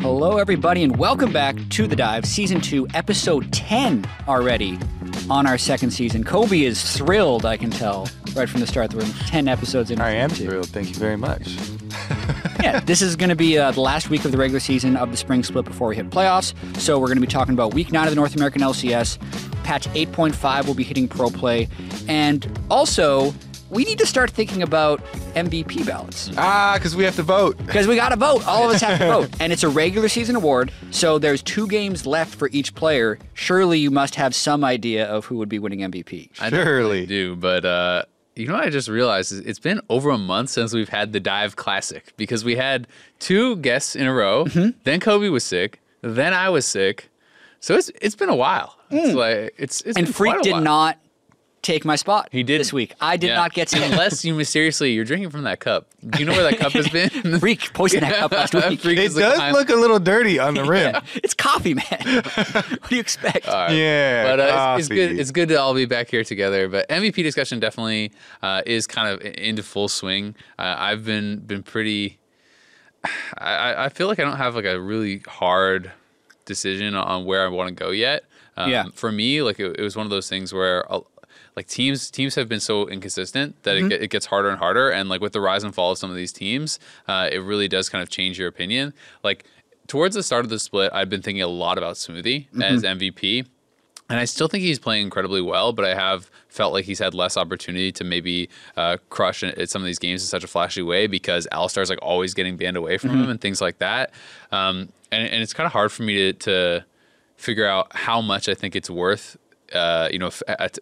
Hello, everybody, and welcome back to The Dive, Season 2, Episode 10 already on our second season. Kobe is thrilled, I can tell, right from the start we're 10 episodes in. I am two. thrilled. Thank you very much. yeah, this is going to be uh, the last week of the regular season of the spring split before we hit playoffs. So we're going to be talking about week nine of the North American LCS. Patch 8.5 will be hitting pro play. And also, we need to start thinking about MVP ballots. Ah, because we have to vote. Because we got to vote. All of us have to vote. And it's a regular season award. So there's two games left for each player. Surely you must have some idea of who would be winning MVP. I don't Surely. really do, but uh, you know what I just realized is it's been over a month since we've had the Dive Classic because we had two guests in a row. Mm-hmm. Then Kobe was sick. Then I was sick. So it's it's been a while. It's like it's, it's Mm. And been Phreak quite a did while. not take my spot He did this week. I did Yeah. not get to unless you mysteriously you're drinking from that cup. Do you know where that cup has been? Phreak poisoned that cup last week. Phreak It is like, does I'm- look a little dirty on the rim. It's coffee, man. what do you expect? Yeah, but uh, it's, it's good. It's good to all be back here together. But MVP discussion definitely uh, is kind of into full swing. Uh, I've been been pretty. I, I- I feel like I don't have like a really hard decision on where I want to go yet. Um, Yeah. For me, like it, it was one of those things where. uh, like teams, teams have been so inconsistent that Mm-hmm. it, it gets harder and harder. And like with the rise and fall of some of these teams, uh, it really does kind of change your opinion. Like towards the start of the split, I've been thinking a lot about Smoothie Mm-hmm. as MVP. And I still think he's playing incredibly well, but I have felt like he's had less opportunity to maybe uh, crush at some of these games in such a flashy way because Alistar's like always getting banned away from him and things like that. Um, and, and it's kind of hard for me to, to figure out how much I think it's worth. Uh, you know,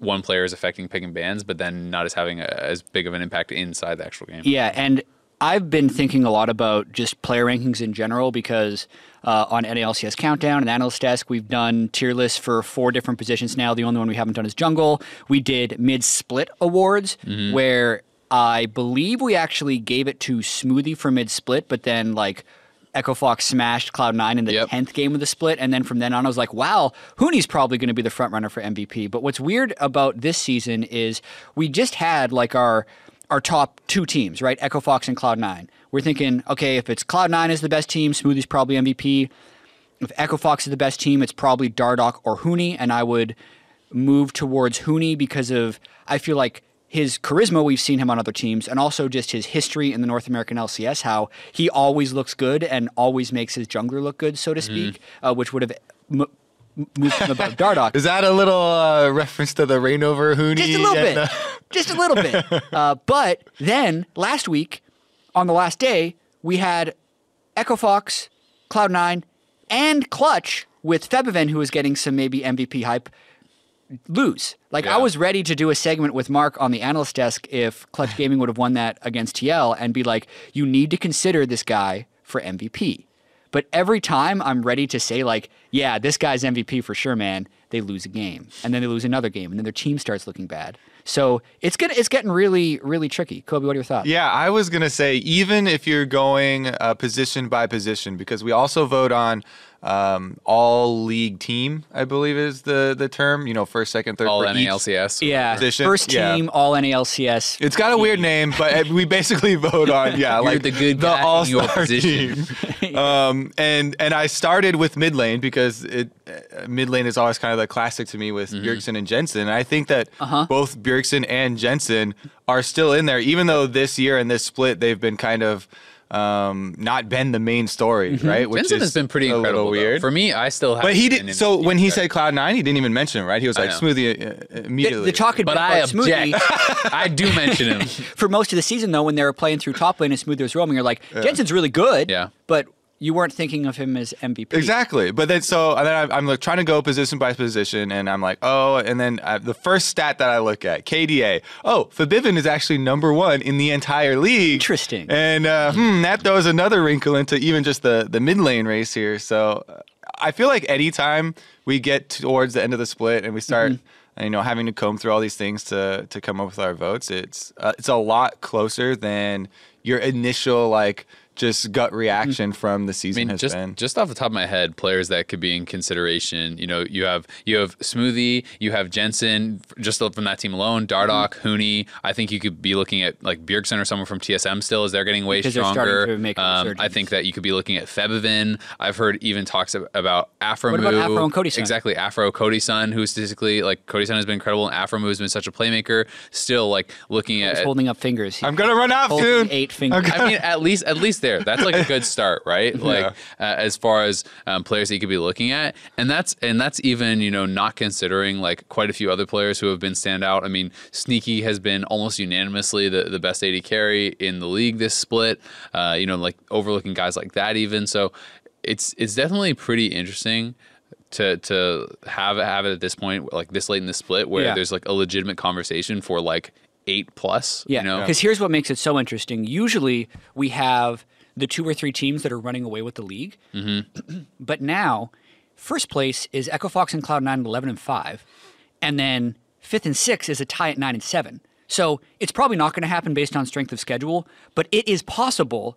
one player is affecting picking bans, but then not as having a, as big of an impact inside the actual game. Yeah, and I've been thinking a lot about just player rankings in general because uh, on NALCS Countdown and Analyst Desk, we've done tier lists for four different positions now. The only one we haven't done is Jungle. We did mid split awards where I believe we actually gave it to Smoothie for mid split, but then like Echo Fox smashed Cloud9 in the Yep. 10th game of the split. And then from then on, I was like, wow, Huni's probably going to be the front runner for MVP. But what's weird about this season is we just had like our our top two teams, right? Echo Fox and Cloud9. We're thinking, okay, if it's Cloud9 is the best team, Smoothie's probably MVP. If Echo Fox is the best team, it's probably Dardoch or Huni. And I would move towards Huni because of, I feel like his charisma, we've seen him on other teams, and also just his history in the North American LCS, how he always looks good and always makes his jungler look good, so to speak, uh, which would have m- moved him above Dardoch. Is that a little uh, reference to the rain over Huni? Just a little bit. uh, Just a little bit. Uh, but then last week, on the last day, we had Echo Fox, Cloud9, and Clutch with Febiven, who was getting some maybe MVP hype, lose. Like I was ready to do a segment with Mark on the analyst desk if Clutch Gaming would have won that against TL and be like, you need to consider this guy for MVP. But every time I'm ready to say like, yeah, this guy's MVP for sure, man, they lose a game. And then they lose another game and then their team starts looking bad. So it's get, it's getting really, really tricky. Kobe, what are your thoughts? Yeah, I was gonna say even if you're going uh, position by position, because we also vote on um, all league team, I believe is the the term. You know, first, second, third. All for NALCS. Yeah. Position, First yeah. team, all NALCS. It's got a weird name, but we basically vote on yeah, like the good the all-star team. um, and and I started with mid lane because it uh, mid lane is always kind of the classic to me with Bjergsen and Jensen. And I think that Uh-huh. both Bjergsen and Jensen are still in there, even though this year and this split they've been kind of um, not been the main story, right? Which Jensen is has been pretty a incredible. little though. weird. For me, I still have. but he did. in So when he team said Cloud Nine, he didn't even mention him, right? He was like smoothie uh, The, immediately. the talk had but been I about Smoothie. object. I do mention him. for most of the season, though, when they were playing through top lane and Smoothie was roaming, you're like, Jensen's really good. Yeah. But you weren't thinking of him as MVP. Exactly, but then so and then I'm, I'm like trying to go position by position, and I'm like, oh, and then uh, the first stat that I look at, KDA. Oh, Febiven is actually number one in the entire league. Interesting. And uh, hmm, that throws another wrinkle into even just the the mid lane race here. So uh, I feel like anytime we get towards the end of the split and we start. Mm-hmm. You know, having to comb through all these things to to come up with our votes, it's uh, it's a lot closer than your initial like just gut reaction from the I season mean, has just been. just off the top of my head, players that could be in consideration. You know, you have you have Smoothie, you have Jensen, just from that team alone. Dardoch, Mm-hmm. Huni. I think you could be looking at like Bjergsen or someone from TSM still as they're getting way Because they're starting stronger. to make a um, I think that you could be looking at Febiven. I've heard even talks about Afro. What about Afro and Cody Sun? Exactly, Afro Cody Sun, who statistically like Cody Sun has been incredible, and Afro has been such a playmaker. Still, like looking at holding up fingers. I'm gonna run out soon. eight fingers. I mean, at least at least there. That's like a good start, right? Like uh, as far as um, players that you could be looking at, and that's and that's even you know not considering like quite a few other players who have been standout. I mean, Sneaky has been almost unanimously the, the best AD carry in the league this split. Uh, you know, like overlooking guys like that even. So it's it's definitely pretty interesting. To, to have it have it at this point like this late in the split where Yeah. there's like a legitimate conversation for like eight plus Yeah, you know because here's what makes it so interesting. Usually, we have the two or three teams that are running away with the league, mm-hmm. but now first place is Echo Fox and Cloud Nine at eleven and five, and then fifth and sixth is a tie at nine and seven. So it's probably not going to happen based on strength of schedule, but it is possible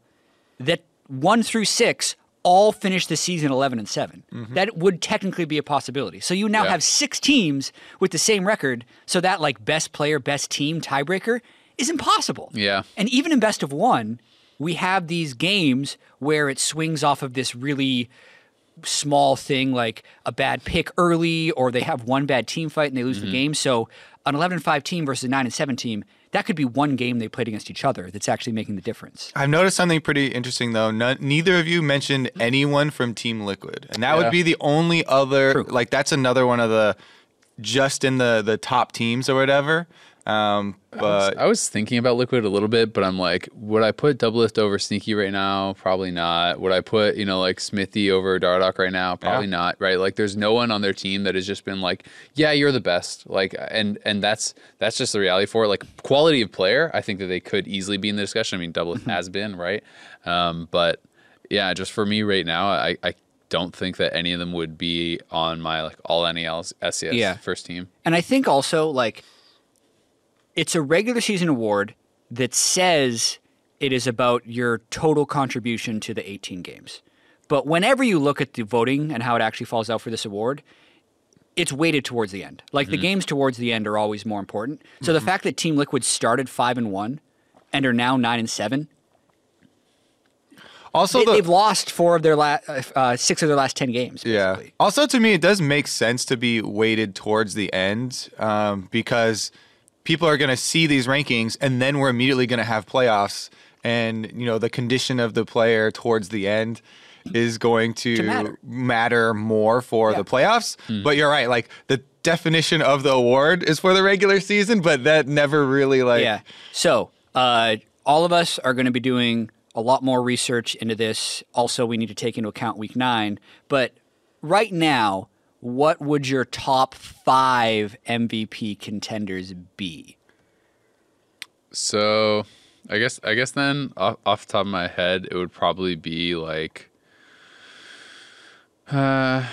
that one through six all finish the season 11 and 7 that would technically be a possibility so you now Yeah. have six teams with the same record so that like best player best team tiebreaker is impossible Yeah. and even in best of one we have these games where it swings off of this really small thing like a bad pick early or they have one bad team fight and they lose the mm-hmm. game so an 11 and 5 team versus a 9 and 7 team that could be one game they played against each other that's actually making the difference I've noticed something pretty interesting though. No, neither of you mentioned mm-hmm. anyone from Team Liquid, and that Yeah. would be the only other. True. Like that's another one of the just in the the top teams or whatever. Um, but I was thinking about Liquid a little bit, but I'm like, would I put Doublelift over Sneaky right now? Probably not. Would I put, you know, like Xmithie over Dardoch right now? Probably Yeah. not. Right? Like, there's no one on their team that has just been like, yeah, you're the best. Like, and and that's that's just the reality for it. Like, quality of player, I think that they could easily be in the discussion. I mean, Doublelift has been right, um, but yeah, just for me right now, I. I don't think that any of them would be on my like all NA LCS Yeah. first team. And I think also like it's a regular season award that says it is about your total contribution to the 18 games. But whenever you look at the voting and how it actually falls out for this award, it's weighted towards the end. Like the games towards the end are always more important. So the fact that Team Liquid started 5 and 1 and are now 9 and 7, also they, the, they've lost four of their last uh, six of their last 10 games Yeah. Also, to me, it does make sense to be weighted towards the end um, because people are going to see these rankings and then we're immediately going to have playoffs. And, you know, the condition of the player towards the end is going to, matter. matter. more for Yeah. the playoffs. But you're right. Like, the definition of the award is for the regular season, but that never really, like, Yeah. So, uh, all of us are going to be doing a lot more research into this. Also, we need to take into account week nine. But right now, what would your top five MVP contenders be? So, I guess I guess then off, off the top of my head, it would probably be like uh,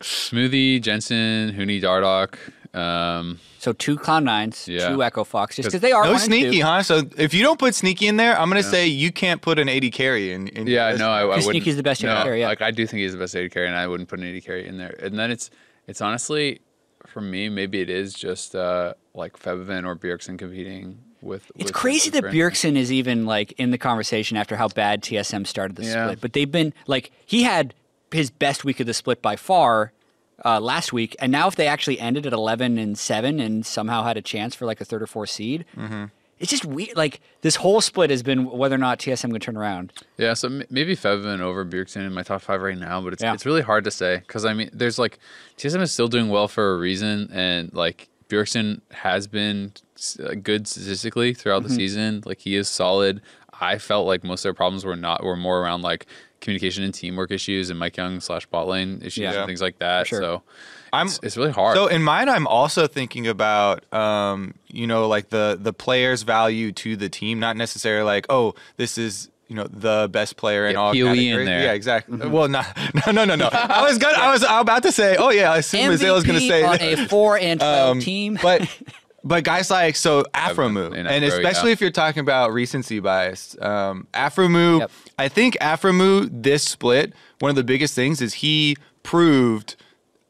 Smoothie, Jensen, Huni, Dardoch. Um, So two Cloud Nines, Yeah. two Echo Fox, just 'Cause because they are No one and sneaky, two. huh? So if you don't put sneaky in there, I'm gonna say you can't put an AD carry in. in yeah, this. no, I, I Because wouldn't. Sneaky's the best AD no, carry, yeah. Like I do think he's the best AD carry, and I wouldn't put an AD carry in there. And then it's it's honestly for me, maybe it is just uh, like Febiven or Bjergsen competing with. It's with crazy that different- Bjergsen is even like in the conversation after how bad TSM started the Yeah. split. But they've been like he had his best week of the split by far uh, last week, and now if they actually ended at eleven and seven and somehow had a chance for like a third or fourth seed, Mm-hmm. it's just weird. Like this whole split has been whether or not TSM can turn around. Yeah, so m- maybe Fevin over Bjergsen in my top five right now, but it's Yeah. it's really hard to say because I mean, there's like TSM is still doing well for a reason, and like Bjergsen has been uh, good statistically throughout Mm-hmm. the season. Like he is solid. I felt like most of their problems were not were more around like communication and teamwork issues and Mike Young slash bot lane issues Yeah. and things like that. sure. So I'm it's, it's really hard. So in mine, I'm also thinking about, um, you know, like the the player's value to the team, not necessarily like, oh, this is you know the best player in Yeah, all POE in categories. there. Yeah, exactly. Well, not, no, no, no, no. I was gonna, I was about to say, oh yeah, I assume Mazzel's gonna MVP say on that. a four and twelve Um, team. but But guys like so Aphromoo, and and Afro, especially yeah. if you're talking about recency bias, um, Aphromoo. Yep. I think Aphromoo this split. One of the biggest things is he proved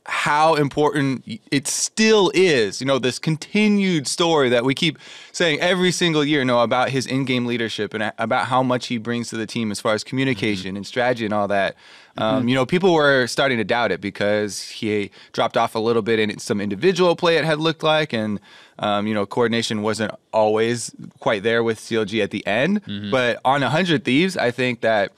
how important it still is. You know, this continued story that we keep saying every single year. You know about his in-game leadership and about how much he brings to the team as far as communication and strategy and all that. Um, you know, people were starting to doubt it because he dropped off a little bit in some individual play. It had looked like, and um, you know, coordination wasn't always quite there with CLG at the end. But on 100 Thieves, I think that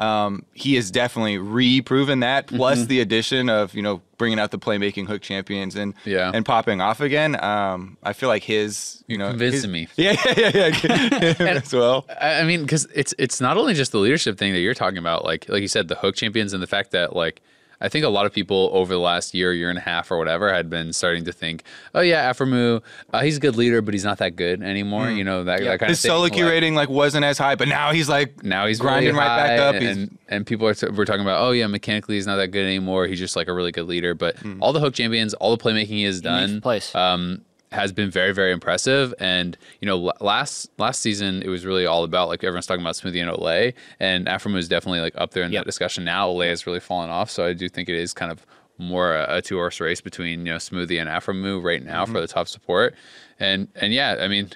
um, he has definitely re-proven that. Plus Mm-hmm. the addition of you know bringing out the playmaking hook champions and Yeah. and popping off again. Um, I feel like his you know convincing his- me. Yeah, yeah, yeah, yeah. as well. I I mean, because it's it's not only just the leadership thing that you're talking about, like like you said, the hook champions and the fact that like I think a lot of people over the last year, year and a half, or whatever, had been starting to think, oh yeah, Aphromoo, uh, he's a good leader, but he's not that good anymore. You know that, that kind His of thing. solo like- rating like wasn't as high, but now he's like now he's grinding really right back up. He's- and and people are t- we're talking about oh yeah mechanically he's not that good anymore he's just like a really good leader but Hmm. all the hook champions all the playmaking he has He done plays. um has been very very impressive and you know last last season it was really all about like everyone's talking about Smoothie and Olleh and Afram is definitely like up there in Yep. that discussion now Olleh has really fallen off so I do think it is kind of more a, a two horse race between you know Smoothie and Aphromoo right now Mm-hmm. for the top support and and yeah I mean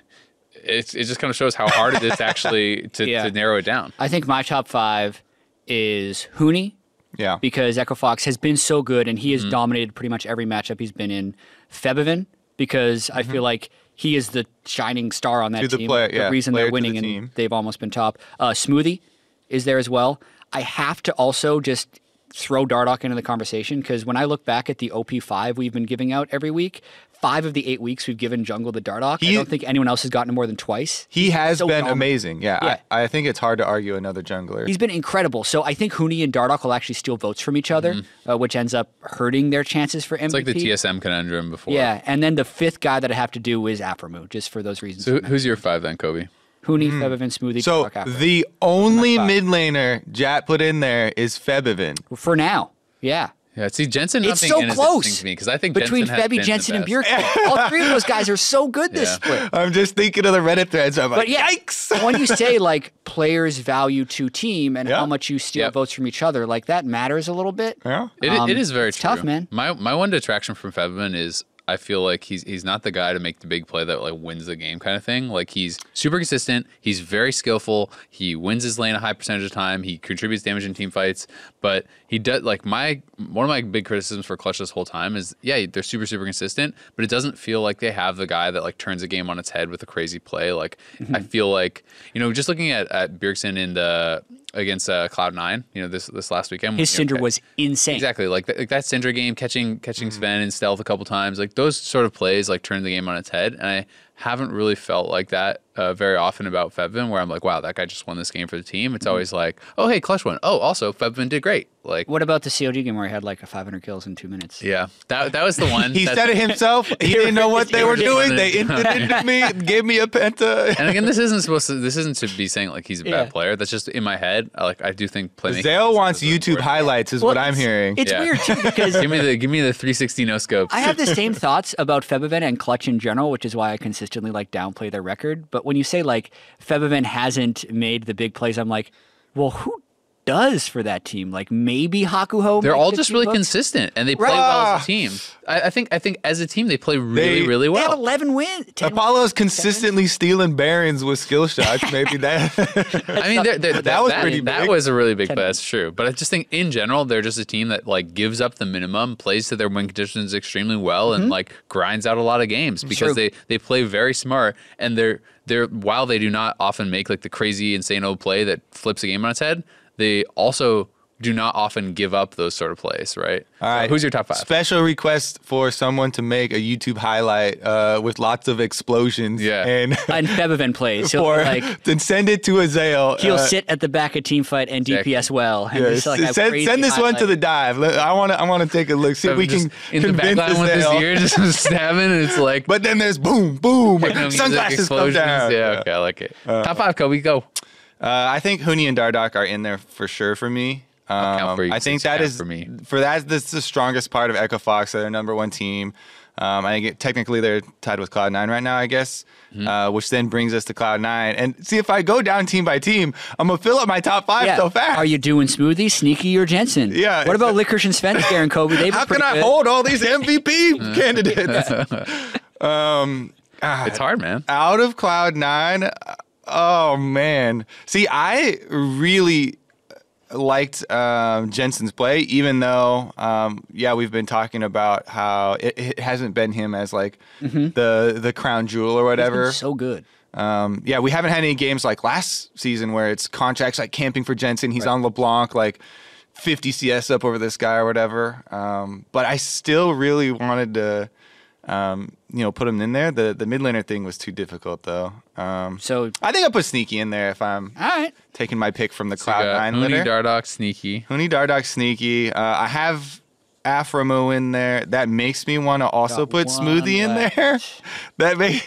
it's, it just kind of shows how hard it is actually to, Yeah. to narrow it down. I think my top five is Huni yeah. because Echo Fox has been so good and Mm-hmm. he has dominated pretty much every matchup he's been in. Febiven because I feel like he is the shining star on that Mm-hmm. To the team. player- yeah, reason they're to the winning and team. they've almost been top. Uh, Smoothie is there as well. I have to also just throw Dardoch into the conversation because when I look back at the OP5 we've been giving out every week, five of the eight weeks we've given Jungle the Dardoch. I don't think anyone else has gotten it more than twice. He has so been dominant. amazing. Yeah, Yeah. I, I think it's hard to argue another jungler. He's been incredible. So I think Huni and Dardoch will actually steal votes from each other, uh, which ends up hurting their chances for MVP. Mm-hmm. It's like the TSM conundrum before. Yeah, and then the fifth guy that I have to do is Aphromoo, just for those reasons. So who's your five then, Kobe? Huni, Febiven, Smoothie, so Dardoch, Afra. the only five. mid laner Jatt put in there is Febiven. for now, yeah. Yeah, see Jensen. It's so in is interesting close to me because I think between Jensen has Febby, been Jensen, the and best. All three of those guys are so good this Yeah. split. I'm just thinking of the Reddit threads. I'm But like, yeah, yikes. when you say like players value to team and Yeah. how much you steal Yep. votes from each other, like that matters a little bit. Yeah. It, Um, it is very it's true. tough, man. My my one detraction from Febman is I feel like he's he's not the guy to make the big play that like wins the game kind of thing. Like he's super consistent. He's very skillful. He wins his lane a high percentage of the time. He contributes damage in team fights. But he does like my one of my big criticisms for Clutch this whole time is yeah they're super super consistent, but it doesn't feel like they have the guy that like turns a game on its head with a crazy play. Like Mm-hmm. I feel like you know just looking at at Bjergsen in the against uh, Cloud Nine, you know this this last weekend His you know, Syndra was insane. Exactly, like, th- like that Syndra game, catching catching Sven in stealth a couple times, like those sort of plays, like turn the game on its head. And I haven't really felt like that uh, very often about Fevin, where I'm like, wow, that guy just won this game for the team. It's always like, oh hey, Clutch won. Oh, also Fevin did great. Like, What about the COD game where he had like a 500 kills in two minutes? yeah, that that was the one. He said it himself. He didn't know what they were doing. They introduced me, gave me a penta. And again, this isn't supposed to. This isn't to be saying like he's a Yeah. bad player. That's just in my head. I, Like I do think playmaking. Zale wants YouTube important. highlights, is Well, what I'm hearing. It's Yeah. weird too because Give me the give me the 360 no scopes. I have the same thoughts about Febiven and Clutch in general, which is why I consistently like downplay their record. But when you say like Febiven hasn't made the big plays, I'm like, well, who does for that team? Like maybe Hakuho. They're all just really votes? consistent, and they play Right. well as a team. I, I think I think as a team they play really They- really well. They have 11 wins. 10 Apollo's consistently stealing Barons with skill shots. Maybe that. I mean, they're, they're, that, was that, pretty that big. was a really big Ten play. That's true. But I just think in general, they're just a team that like gives up the minimum, plays to their win conditions extremely well, and mm-hmm. like grinds out a lot of games because True. they they play very smart and they're they're while they do not often make like the crazy insane old play that flips a game on its head, they also do not often give up those sort of plays. Right. All right. who's your top five? Special request for someone to make a YouTube highlight uh, with lots of explosions. Yeah. And and Febiven plays. He'll for like then send it to Azael. he'll uh, sit at the back of team fight and Exactly. DPS well. And yeah, just, like, send, send this one to the dive. I want to. I want to take a look. See if we Just can in the convince back line with his Azael. ear just stabbing, and it's like But then there's boom, boom, sunglasses come explosions. down. Yeah, okay, I like it. top five, Kobe, go. Uh, I think Huni and Dardoch are in there for sure for me. Um, for you I think that is for me. for that. That's the strongest part of Echo Fox. They're their number one team. Um, I think it, technically they're tied with Cloud Nine right now, I guess, Mm-hmm. uh, which then brings us to Cloud Nine. And see, if I go down team by team, I'm gonna fill up my top five Yeah. so fast. Are you doing Smoothie, Sneaky, or Jensen? Yeah, What about Licorice and Svensker and Kobe? They How can I good. hold all these MVP candidates? um, It's hard, man. out of Cloud Nine. Oh man! See, I really liked um, Jensen's play, even though, um, yeah, we've been talking about how it, it hasn't been him as like the the crown jewel or Mm-hmm. He's been whatever. so good. Um, yeah, we haven't had any games like last season where it's contracts like camping for Jensen. He's on LeBlanc, like 50 CS up over this guy or whatever. Um, but I still really wanted to, um, you know, put him in there. The the mid laner thing was too difficult though. Um, So, I think I'll put Sneaky in there if I'm all right. taking my pick from the We Cloud got Nine Huni, litter. Dardoch, Sneaky. Huni Dardoch Sneaky. Uh, I have Aphromoo in there. That makes me want to also Got put one Smoothie in there. That may,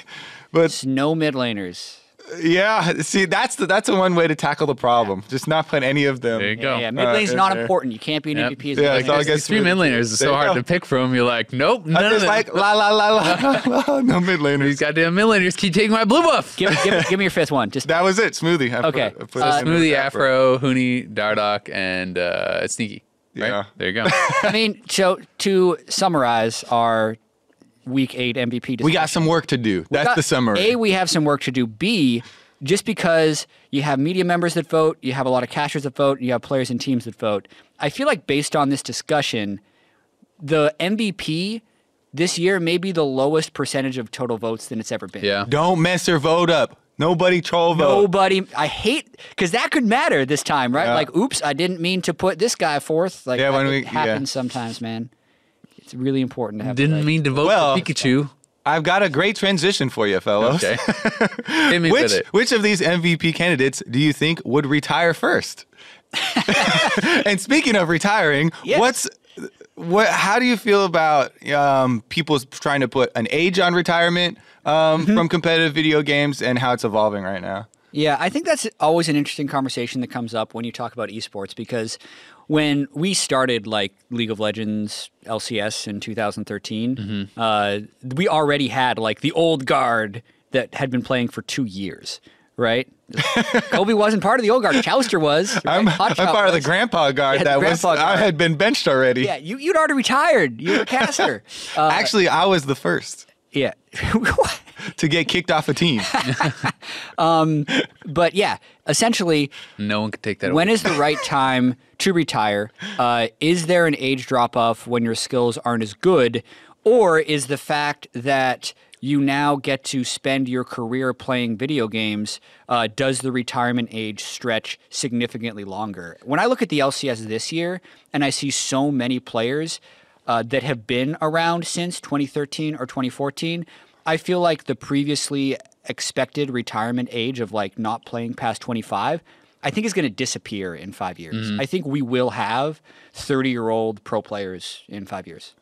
but It's no mid laners. Yeah, see, that's the, that's a one way to tackle the problem. Just not put any of them. There you go. Yeah, yeah. Uh, Mid lane's in not there. important. You can't be an Yep. MVP as Yeah, a it's mid all laner. good. There's three mid laners. It's There so hard go. to pick from. You're like, nope, none I'm of just them. like la la la la la. no mid These laners. goddamn mid laners keep taking my blue buff. Give, give, give me your fifth one. Just That was it. Smoothie. I Okay. Put, put Uh, us in with Smoothie, Afro, Huni, Dardoch, and uh, Sneaky. Right? Yeah. There you go. I mean, so to summarize our week eight MVP discussion, We got some work to do. That's got- the summary. A, we have some work to do. B, just because you have media members that vote, you have a lot of cashers that vote, you have players and teams that vote. I feel like based on this discussion, the MVP this year may be the lowest percentage of total votes than it's ever been. Yeah. Don't mess your vote up. Nobody troll vote. Nobody, I hate because that could matter this time, right? Yeah. Like, oops, I didn't mean to put this guy fourth. Like, Yeah, when we- happens yeah. sometimes, man. It's really important to have. Didn't right- mean to vote Well- for Pikachu. I've got a great transition for you, fellows. Okay. Hit me Which with it. which of these MVP candidates do you think would retire first? and speaking of retiring, Yes. what's what? How do you feel about um, people trying to put an age on retirement um, Mm-hmm. from competitive video games and how it's evolving right now? Yeah, I think that's always an interesting conversation that comes up when you talk about esports because when we started like League of Legends LCS in 2013, uh, we already had like the old guard that had been playing for two years, right? Kobe wasn't part of the old guard. Chauster was. right? I'm, I'm part of the grandpa guard Yeah, that was grandpa I had been benched already. Yeah, you, you'd already retired. You were a caster. Uh, Actually, I was the first yeah. to get kicked off a team. but yeah, essentially, No one could take that When away. is the right time to retire? Uh, is there an age drop off when your skills aren't as good? Or is the fact that you now get to spend your career playing video games, uh, does the retirement age stretch significantly longer? When I look at the LCS this year and I see so many players uh, that have been around since 2013 or 2014, I feel like the previously expected retirement age of like not playing past 25 I think is going to disappear in five years. I think we will have 30 year old pro players in five years.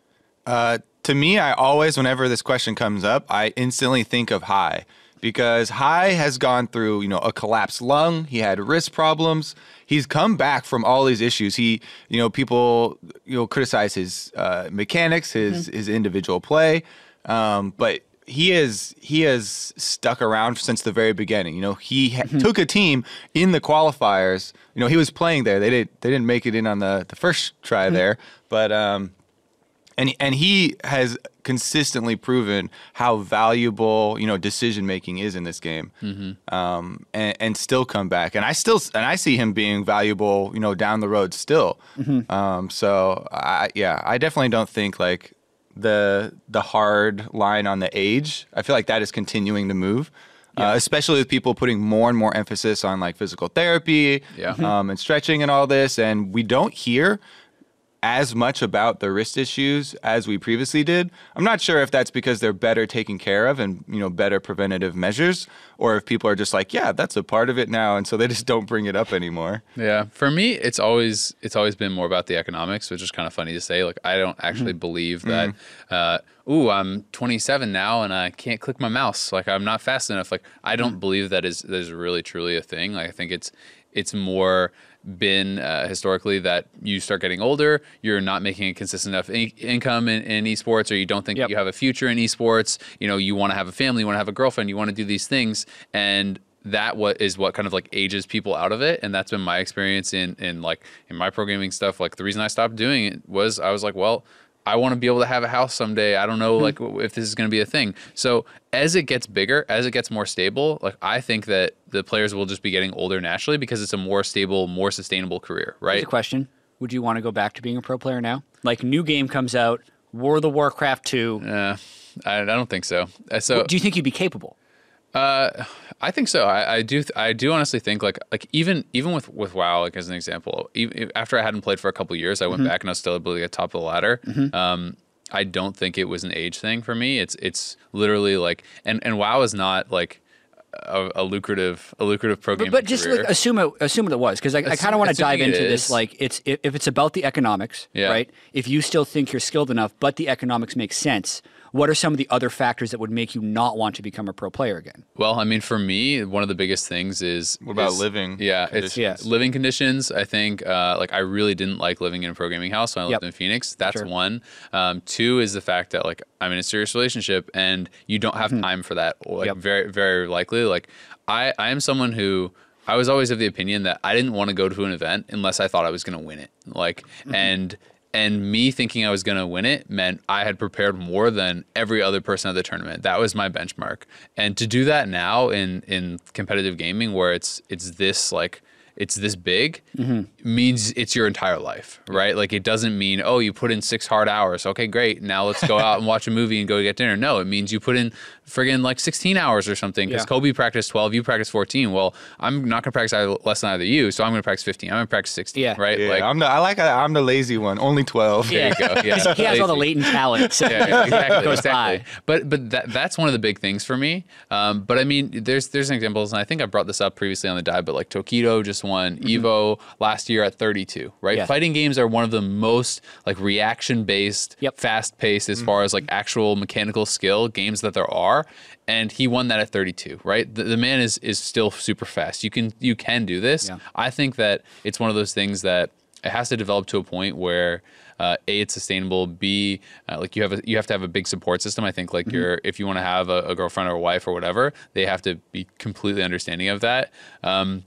Uh, to me, I always, whenever this question comes up, I instantly think of High because High has gone through, you know, a collapsed lung. He had wrist problems. He's come back from all these issues. He, you know, people, you know, criticize his uh, mechanics, his his individual play, um, but he is he has stuck around since the very beginning. You know, he ha- took a team in the qualifiers. You know, he was playing there. They did they didn't make it in on the the first try there, but um, and and he has consistently proven how valuable you know decision making is in this game, um, and, and still come back. And I still and I see him being valuable, you know, down the road still. Um, so I yeah, I definitely don't think like the the hard line on the age. I feel like that is continuing to move. Uh, especially with people putting more and more emphasis on like physical therapy Yeah. um, and stretching and all this, and we don't hear as much about the wrist issues as we previously did. I'm not sure if that's because they're better taken care of and you know better preventative measures, or if people are just like, yeah, that's a part of it now, and so they just don't bring it up anymore. Yeah, for me, it's always it's always been more about the economics, which is kind of funny to say. Like, I don't actually mm-hmm. believe that. Mm-hmm. Uh, ooh, I'm 27 now and I can't click my mouse. Like I'm not fast enough. Like I don't mm. believe that is that is really truly a thing. Like I think it's it's more been uh, historically that you start getting older, you're not making a consistent enough in- income in, in esports, or you don't think Yep. you have a future in esports. You know, you want to have a family, you want to have a girlfriend, you want to do these things, and that what is what kind of like ages people out of it and that's been my experience in in like in my programming stuff like the reason i stopped doing it was i was like well I want to be able to have a house someday. I don't know like if this is going to be a thing. So as it gets bigger, as it gets more stable, like I think that the players will just be getting older naturally because it's a more stable, more sustainable career, Here's right? a question: Would you want to go back to being a pro player now? Like new game comes out, War of the Warcraft two. Uh, I, I don't think so. Uh, So Do you think you'd be capable? Uh, I think so. I, I do. th- I do honestly think like like even even with with WoW, like as an example, even after I hadn't played for a couple years, I went back and I was still able to get top of the ladder. Um, I don't think it was an age thing for me. It's it's literally like and and WoW is not like a, a lucrative a lucrative pro But, but just like, assume it assume it was because I, I kind of want to dive into this. Like it's if, if it's about the economics, Yeah. right? If you still think you're skilled enough, but the economics make sense, what are some of the other factors that would make you not want to become a pro player again? Well, I mean, for me, one of the biggest things is What about is- living Yeah, it's yeah, living conditions. I think uh, like I really didn't like living in a programming house when I lived Yep. in Phoenix. That's Sure. one. Um, two is the fact that like I'm in a serious relationship and you don't have time for that. Like Yep. very very likely. Like I I am someone who. I was always of the opinion that I didn't want to go to an event unless I thought I was going to win it. Like, and and me thinking I was going to win it meant I had prepared more than every other person at the tournament. That was my benchmark. And to do that now in in competitive gaming where it's it's this like it's this big means it's your entire life, right? Like it doesn't mean oh you put in 6 hard hours. Okay, great. Now let's go out and watch a movie and go get dinner. No, it means you put in friggin' like 16 hours or something cuz Yeah. Kobe practiced 12, you practiced 14. Well, I'm not going to practice either, less than either you, so I'm going to practice 15. I'm going to practice 16, Yeah. right? Yeah, like I'm the I like I'm the lazy one. Only twelve. there you go. Yeah. he has all the latent talent. So Yeah, exactly. goes exactly. by. But but that that's one of the big things for me. Um, but I mean, there's there's examples, and I think I brought this up previously on the dive. But like Tokido just won Evo last year at 32. Right, Mm-hmm. Yeah. fighting games are one of the most like reaction based, Yep. fast paced as far as like actual mechanical skill games that there are. And he won that at 32. Right, the, the man is is still super fast. You can you can do this. Yeah. I think that it's one of those things that it has to develop to a point where uh, a it's sustainable. B uh, like you have a, you have to have a big support system. I think like you're if you want to have a, a girlfriend or a wife or whatever, they have to be completely understanding of that. Um,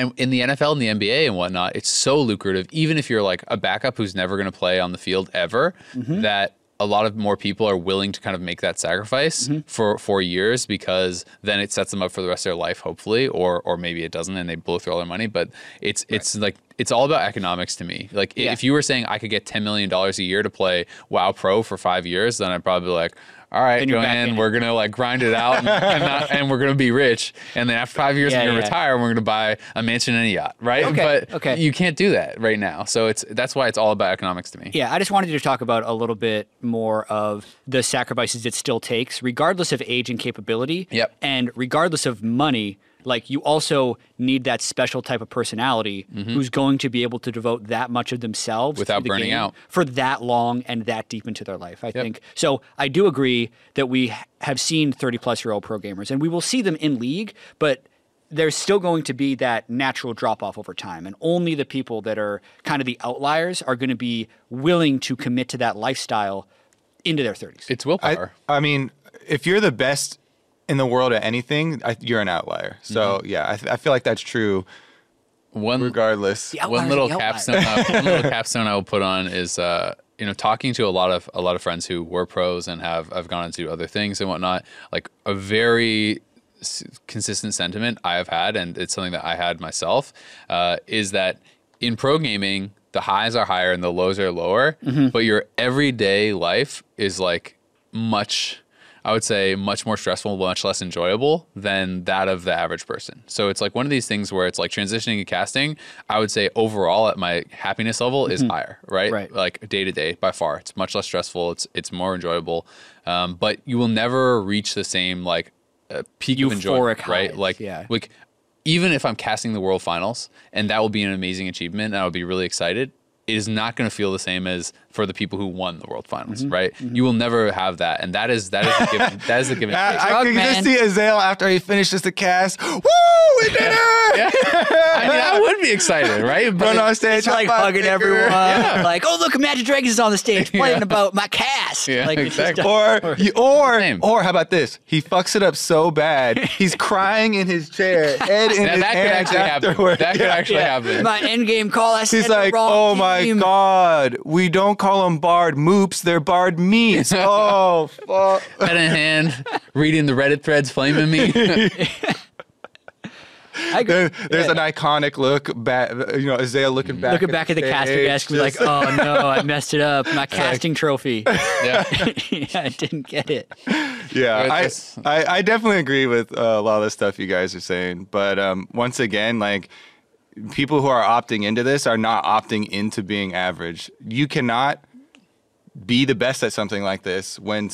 and in the NFL and the NBA and whatnot, it's so lucrative. Even if you're like a backup who's never going to play on the field ever, mm-hmm. that a lot of more people are willing to kind of make that sacrifice mm-hmm. for for years because then it sets them up for the rest of their life, hopefully, or or maybe it doesn't and they blow through all their money. But it's it's like it's all about economics to me. Like Yeah. if you were saying I could get ten million dollars a year to play WoW Pro for five years, then I'd probably be like. All right, Then you're go back in in. We're gonna like grind it out, and, and, not, and we're gonna be rich. And then after five years, Yeah, we're gonna yeah. retire. and We're gonna buy a mansion and a yacht, right? Okay, But okay. you can't do that right now. So it's that's why it's all about economics to me. Yeah, I just wanted to talk about a little bit more of the sacrifices it still takes, regardless of age and capability. Yep. And regardless of money, like you also need that special type of personality mm-hmm. who's going to be able to devote that much of themselves to Without the burning game out. for that long and that deep into their life. I think so. I do agree that we have seen 30 plus year old pro gamers, and we will see them in league, but there's still going to be that natural drop off over time. And only the people that are kind of the outliers are going to be willing to commit to that lifestyle into their 30s. It's I, willpower. I mean, if you're the best in the world at anything, I, you're an outlier. So Mm-hmm. yeah, I, th- I feel like that's true one regardless. The one little capstone uh, one little capstone I will put on is uh, you know talking to a lot of a lot of friends who were pros and have have gone into other things and whatnot. Like a very s- consistent sentiment I have had, and it's something that I had myself, uh, is that in pro gaming the highs are higher and the lows are lower, Mm-hmm. but your everyday life is like much. I would say much more stressful, much less enjoyable than that of the average person. So it's like one of these things where it's like transitioning and casting. I would say overall at my happiness level is higher, right? Mm-hmm. Right. Like day to day by far. It's much less stressful. It's it's more enjoyable. Um, but you will never reach the same like uh, peak of enjoyment, Euphoric right? Like yeah. like even if I'm casting the world finals and that will be an amazing achievement and I will be really excited. It is not going to feel the same as for the people who won the World Finals, mm-hmm. right? Mm-hmm. You will never have that, and that is that is a given. that is a given. I, I Drug can just see Azael after he finishes the cast. Woo! We did it! yeah. I mean, I would be excited, right? Run on stage, It's like high hugging Baker. everyone. Like, oh look, Magic Dragons is on the stage playing about my cast. Yeah, like, exactly. Or, you- or, or, how about this? He fucks it up so bad, he's crying in his chair, head in Now, his that could hands actually happen. That could Yeah. actually happen. my end game call. I said He's the like, wrong oh my team." god, we don't call them barred moops, they're barred meats. oh, fuck. Head in hand, reading the Reddit threads, flaming me. I agree. There, there's Yeah. an iconic look back, you know, Isaiah looking back, Looking back at the caster stage, desk, be like, oh no, I messed it up. My casting trophy. yeah. yeah, I didn't get it. Yeah, I, I, I definitely agree with uh, a lot of the stuff you guys are saying. But um, once again, like people who are opting into this are not opting into being average. You cannot be the best at something like this when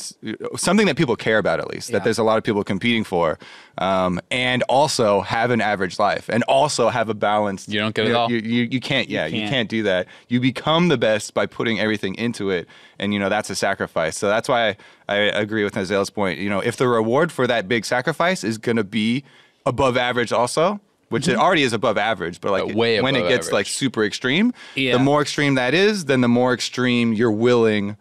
something that people care about at least Yeah. that there's a lot of people competing for um, and also have an average life and also have a balanced You don't get it you all. you, you, you can't yeah you can't. can't do that you become the best by putting everything into it and you know that's a sacrifice so that's why i, I agree with Nazale's point you know if the reward for that big sacrifice is going to be above average also which it already is above average but like Uh, way when it above gets like super extreme Yeah. the more extreme that is then the more extreme you're willing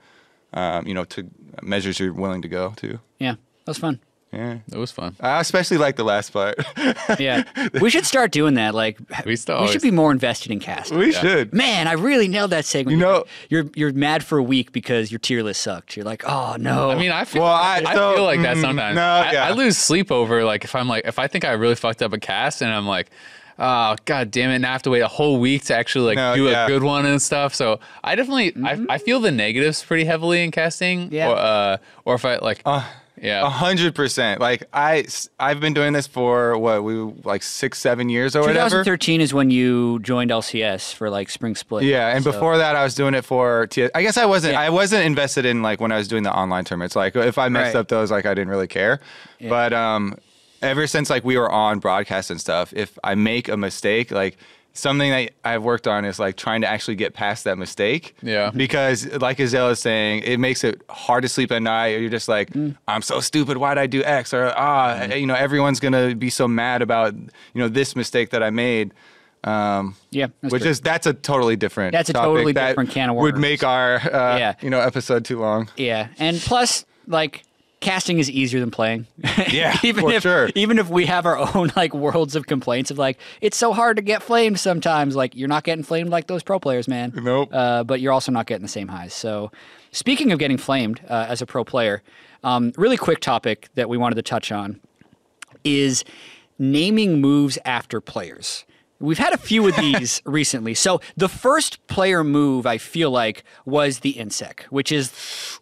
um, you know to measures you're willing to go to Yeah, that was fun. Yeah It was fun. i especially like the last part Yeah, we should start doing that. Like, We still we should be more invested in casting. we should Man, I really nailed that segment. You know- you're you're mad for a week because your tier list sucked. You're like, oh no. I mean, I feel, Well, I- I, so, feel like that mm, sometimes. no, I, yeah. I lose sleep over like if I'm like if I think I really fucked up a cast and I'm like, oh god damn it, and I have to wait a whole week to actually like No, do yeah. a good one and stuff. So I definitely I, I feel the negatives pretty heavily in casting. Yeah. Or, uh, or if I like, yeah. A hundred percent. Like I, I've been doing this for what we like six, seven years or whatever. 2013 is when you joined LCS for like spring split. Yeah, and So- before that, I was doing it for. T- I guess I wasn't. Yeah. I wasn't invested in like when I was doing the online tournaments. Like if I messed Right. up those, like I didn't really care. But um, ever since like we were on broadcast and stuff, if I make a mistake, like something that I've worked on is like trying to actually get past that mistake. Yeah. Because like Azael is saying, it makes it hard to sleep at night. Or you're just like, Mm. I'm so stupid. Why'd I do X? Or ah, you know, everyone's gonna be so mad about you know this mistake that I made. Um, Yeah, that's which true. is that's a totally different. That's a totally different can of worms. Would make our uh, Yeah. you know episode too long. Yeah, and plus, like casting is easier than playing. Yeah, even for if sure. even if we have our own like worlds of complaints of like it's so hard to get flamed sometimes. Like you're not getting flamed like those pro players, man. Nope. Uh, but you're also not getting the same highs. So, speaking of getting flamed uh, as a pro player, um, really quick topic that we wanted to touch on is naming moves after players. We've had a few of these recently. So the first player move I feel like was the Insec, which is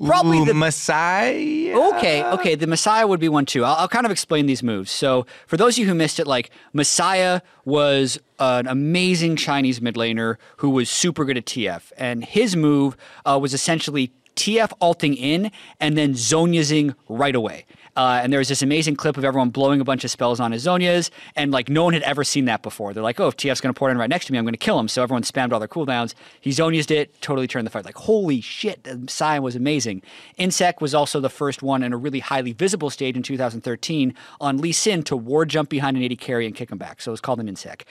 probably Ooh, the Messiah. Okay, okay. The Messiah would be one too. I'll, I'll kind of explain these moves. So, for those of you who missed it, like Messiah was an amazing Chinese mid laner who was super good at TF, and his move uh, was essentially TF alting in and then Zonyazing right away. Uh, and there was this amazing clip of everyone blowing a bunch of spells on Azonias, and like no one had ever seen that before. They're like, oh, if TF's to port in right next to me, I'm to kill him. So everyone spammed all their cooldowns. He Zonyased it, totally turned the fight. Like, holy shit, the Messiah was amazing. Insec was also the first one in a really highly visible stage in 2013 on Lee Sin to ward jump behind an AD carry and kick him back. So it was called an Insec.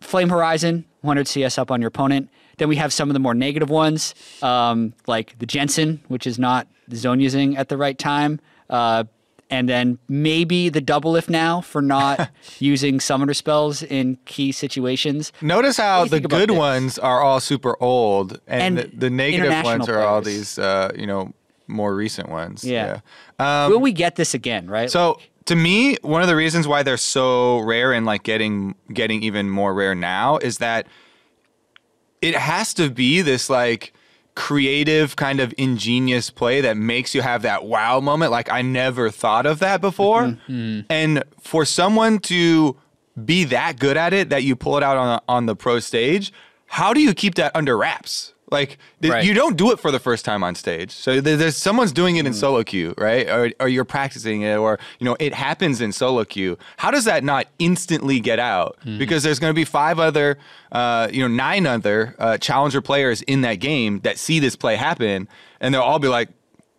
Flame Horizon, 100 CS up on your opponent. Then we have some of the more negative ones, um, like the Jensen, which is not zone using at the right time. Uh, and then maybe the Doublelift now for not using summoner spells in key situations. Notice how the you think about good this? ones are all super old, and, And the, the negative ones are all these, uh, you know, more recent ones. Yeah. Um, Will we get this again, right? So to me, one of the reasons why they're so rare and like getting getting even more rare now is that it has to be this like creative kind of ingenious play that makes you have that wow moment like I never thought of that before. Mm-hmm. Mm-hmm. And for someone to be that good at it that you pull it out on on the pro stage, how do you keep that under wraps? Like th- Right. you don't do it for the first time on stage. So there- there's someone's doing it in solo queue, right? Or, or you're practicing it, or you know it happens in solo queue. How does that not instantly get out? Because there's going to be five other, uh, you know, nine other uh, challenger players in that game that see this play happen, and they'll all be like.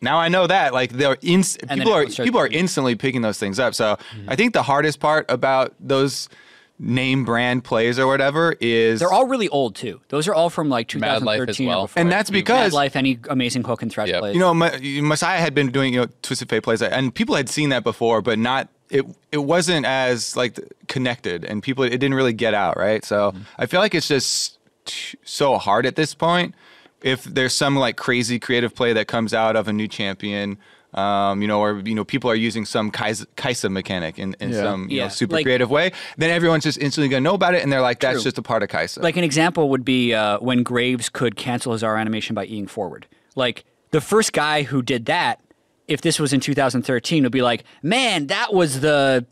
Now I know that like they're inst- people are people are instantly picking those things up. So I think the hardest part about those name brand plays or whatever is They're all really old too. Those are all from like Mad Life as 2013 or well. before. And that's because- Mad Life, any amazing hook and thresh Yep. plays. You know, Ma- Messiah had been doing you know twisted fate plays, and people had seen that before, but not it. It wasn't as like connected, and people it didn't really get out right. So mm-hmm. I feel like it's just t- so hard at this point. If there's some like crazy creative play that comes out of a new champion. Um, you know, or you know, people are using some Kai'Sa, Kai'Sa mechanic in, in Yeah. some you Yeah, know super like- creative way. Then everyone's just instantly gonna know about it, and they're like, "That's True. just a part of Kai'Sa." Like an example would be uh, when Graves could cancel his R animation by eating forward. Like the first guy who did that, if this was in 2013, would be like, man, that was the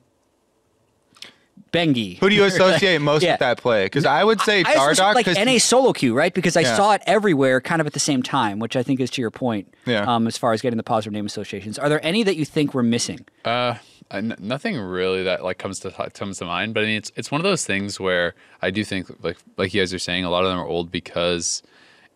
Bengi. Who do you associate most Yeah. with that play? Because I would say I associate, Dardoch. like 'cause- NA solo queue, right? Because I Yeah. saw it everywhere, kind of at the same time, which I think is to your point. Yeah. Um, as far as getting the positive name associations, are there any that you think we're missing? Uh, I- n- nothing really that like comes to comes to mind. But I mean, it's it's one of those things where I do think like like you guys are saying, a lot of them are old because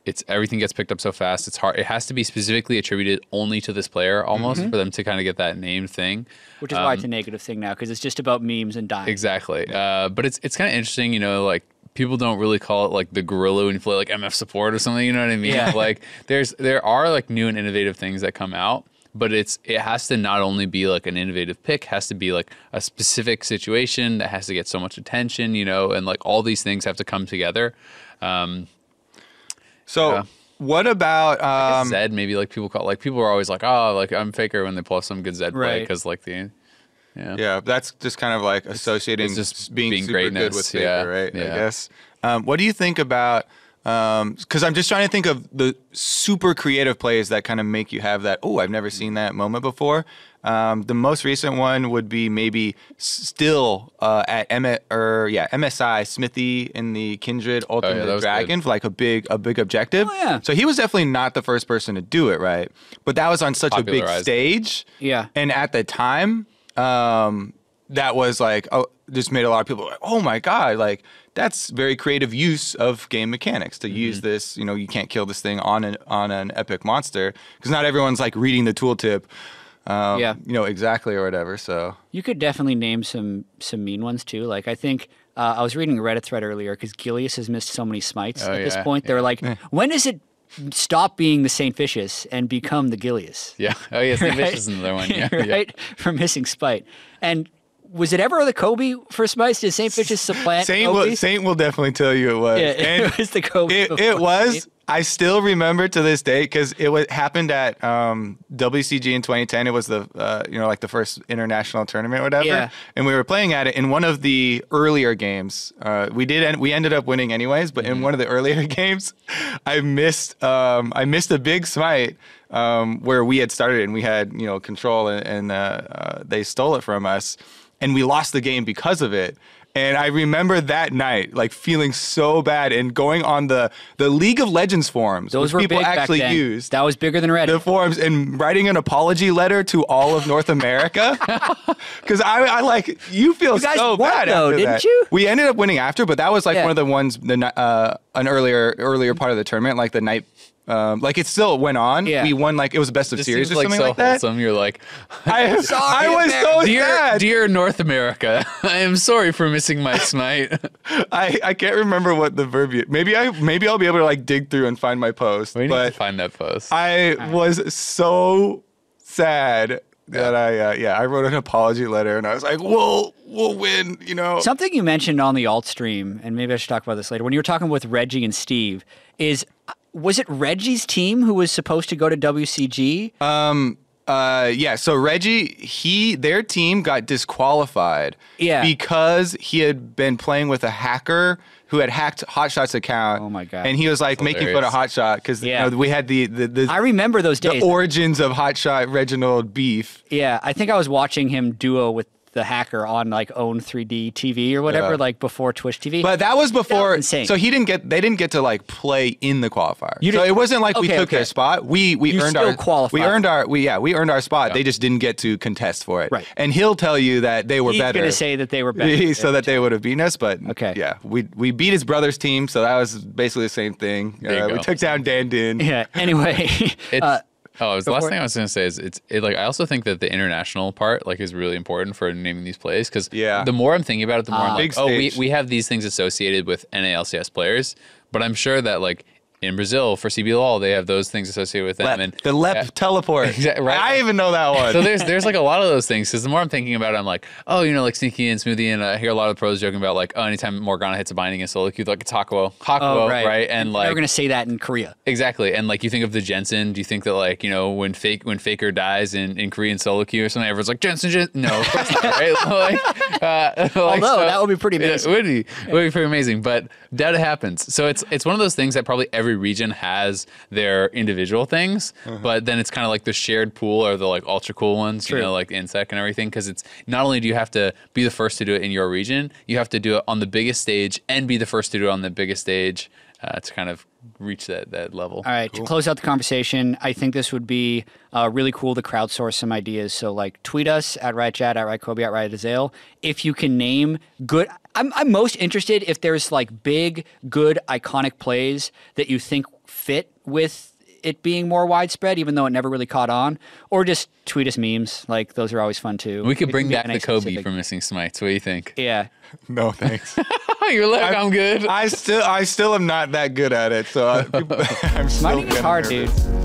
it's everything gets picked up so fast. It's hard. It has to be specifically attributed only to this player almost Mm-hmm. for them to kind of get that name thing. Which is why it's a negative thing now, because it's just about memes and dying. Exactly. Uh, but it's it's kind of interesting, you know, like people don't really call it like the gorilla when you play like MF support or something. You know what I mean? Yeah. Like there's there are like new and innovative things that come out, but it's it has to not only be like an innovative pick, has to be like a specific situation that has to get so much attention, you know, and like all these things have to come together. Um, So Yeah. what about um, Zed, maybe like people call like people are always like, oh, like I'm faker when they pull some good Zed play Right. because like the yeah. Yeah, that's just kind of like associating it's just being, being super good greatness, with Faker, yeah, right? I guess. Um, what do you think about? Because I'm just trying to think of the super creative plays that kind of make you have that. Oh, I've never seen that moment before. Um, the most recent one would be maybe still uh, at M- or yeah MSI Xmithie in the Kindred Ultimate Oh, that was Dragon good. for like a big a big objective. Oh, yeah. So he was definitely not the first person to do it, right? But that was on such a big stage. Yeah. And at the time, um, that was like, oh, just made a lot of people like, oh my god, like that's very creative use of game mechanics to Mm-hmm. use this. You know, you can't kill this thing on an on an epic monster because not everyone's like reading the tooltip. Um, Yeah. You know exactly or whatever. So You could definitely name some some mean ones too. Like I think uh, I was reading a Reddit thread earlier because Gilius has missed so many smites Oh, at this yeah, point. They're like, when does it stop being the Saint Vicious and become the Gilius? Yeah. Oh yes, the Right? Vicious is another one. Yeah. yeah. right? For missing smite. And was it ever the Kobe for smites? Did Saint Vicious supplant Saint Kobe? will, Saint will definitely tell you it was. yeah, And it was the Kobe. it, it was. I still remember to this day because it was happened at um, WCG in 2010. It was the uh, you know like the first international tournament, or whatever. Yeah. And we were playing at it in one of the earlier games. Uh, we did end, we ended up winning anyways, but in one of the earlier games, I missed um, I missed a big smite um, where we had started and we had you know control and, and uh, uh, they stole it from us, and we lost the game because of it. And I remember that night, like feeling so bad, and going on the the League of Legends forums, Those which were people actually used That was bigger than Reddit. the forums and writing an apology letter to all of North America. Because I, I like you feel You guys so won, bad though, after didn't that. you? We ended up winning after, but that was like Yeah. one of the ones the uh, an earlier earlier part of the tournament, like the night. Um, like it still went on. Yeah. We won like it was a best of This series seems or like something so like that. wholesome. You're like, I, Sorry, I was so dear, sad. dear North America, I am sorry for missing my smite. I, I can't remember what the verbiage. Maybe I maybe I'll be able to like dig through and find my post. we need to find that post. I was so sad that I uh, yeah I wrote an apology letter and I was like we'll we'll win you know Something you mentioned on the alt stream, and maybe I should talk about this later. When you were talking with Reggie and Steve, is was it Reggie's team who was supposed to go to WCG? uh yeah so Reggie he their team got disqualified Yeah. because he had been playing with a hacker who had hacked Hotshot's account Oh my God. and he was like making fun of hilarious. Hotshot because Yeah. you know, we had the the, the I remember those the days. origins of Hotshot Reginald beef yeah, I think I was watching him duo with the hacker on like Own3D TV or whatever, Yeah. like before Twitch TV. But that was before. insane. So he didn't get. They didn't get to like play in the qualifier. You so it wasn't like we took okay. their spot. We we You earned still our qualified. We earned our. We yeah. We earned our spot. They just didn't get to contest for it. Right. And he'll tell you that they were He's better. gonna say that they were better. so that they would have beaten us. But Okay. yeah, we we beat his brother's team, so that was basically the same thing. Uh, we took down Dan Dinh. yeah. Anyway, It's, uh, oh, was the last thing. I was gonna say is it's it, like I also think that the international part like is really important for naming these plays because Yeah. the more I'm thinking about it, the more I'm uh, like, oh, we, we have these things associated with NALCS players, but I'm sure that like in Brazil for CBLOL they have those things associated with them Lep, and the Lep Yeah. teleport. Exact- right. I even know that one. so there's there's like a lot of those things because the more I'm thinking about it, I'm like, oh, you know, like Sneaky and Smoothie, and I hear a lot of pros joking about like, oh, anytime Morgana hits a binding in solo queue, like it's Hakuo, Hakuo, oh, right. right. And like they're gonna say that in Korea. exactly, and like you think of the Jensen, do you think that like you know when fake when Faker dies in, in Korean solo queue or something, everyone's like Jensen, Jensen. No, of course not, right? like, uh, like, Although, that would be pretty amazing. It would be, it would be pretty amazing, but that happens. So it's it's one of those things that probably every region has their individual things, Uh-huh. but then it's kind of like the shared pool or the like ultra cool ones, True. you know, like Insec and everything. Because it's not only do you have to be the first to do it in your region, you have to do it on the biggest stage and be the first to do it on the biggest stage uh, to kind of reach that that level. All right, to close out the conversation, I think this would be uh, really cool to crowdsource some ideas. So, like, tweet us at RiotChat, at RiotKobe, at RiotAzael. If you can name good, I'm, I'm most interested if there's like big, good, iconic plays that you think fit with it being more widespread, even though it never really caught on, or just tweet us memes. Like, those are always fun too. We could bring back the Kobe specific. for missing smites. What do you think? Yeah. no thanks. You're like, I'm good. I still I still am not that good at it. So I, I'm still Mining is hard, nervous. dude.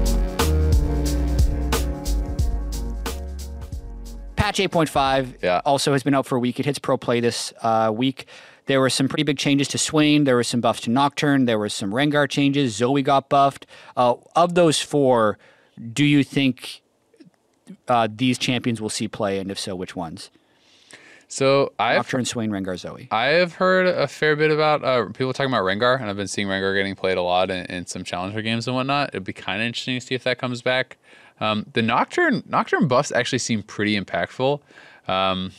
Patch 8.5 Yeah. also has been out for a week. It hits pro play this uh, week. There were some pretty big changes to Swain. There were some buffs to Nocturne. There were some Rengar changes. Zoe got buffed. Uh, of those four, do you think uh, these champions will see play? And if so, which ones? So I've Nocturne, Swain, Rengar, Zoe. I have heard a fair bit about uh, people talking about Rengar, and I've been seeing Rengar getting played a lot in, in some challenger games and whatnot. It'd be kind of interesting to see if that comes back. Um, the Nocturne Nocturne buffs actually seem pretty impactful. Um,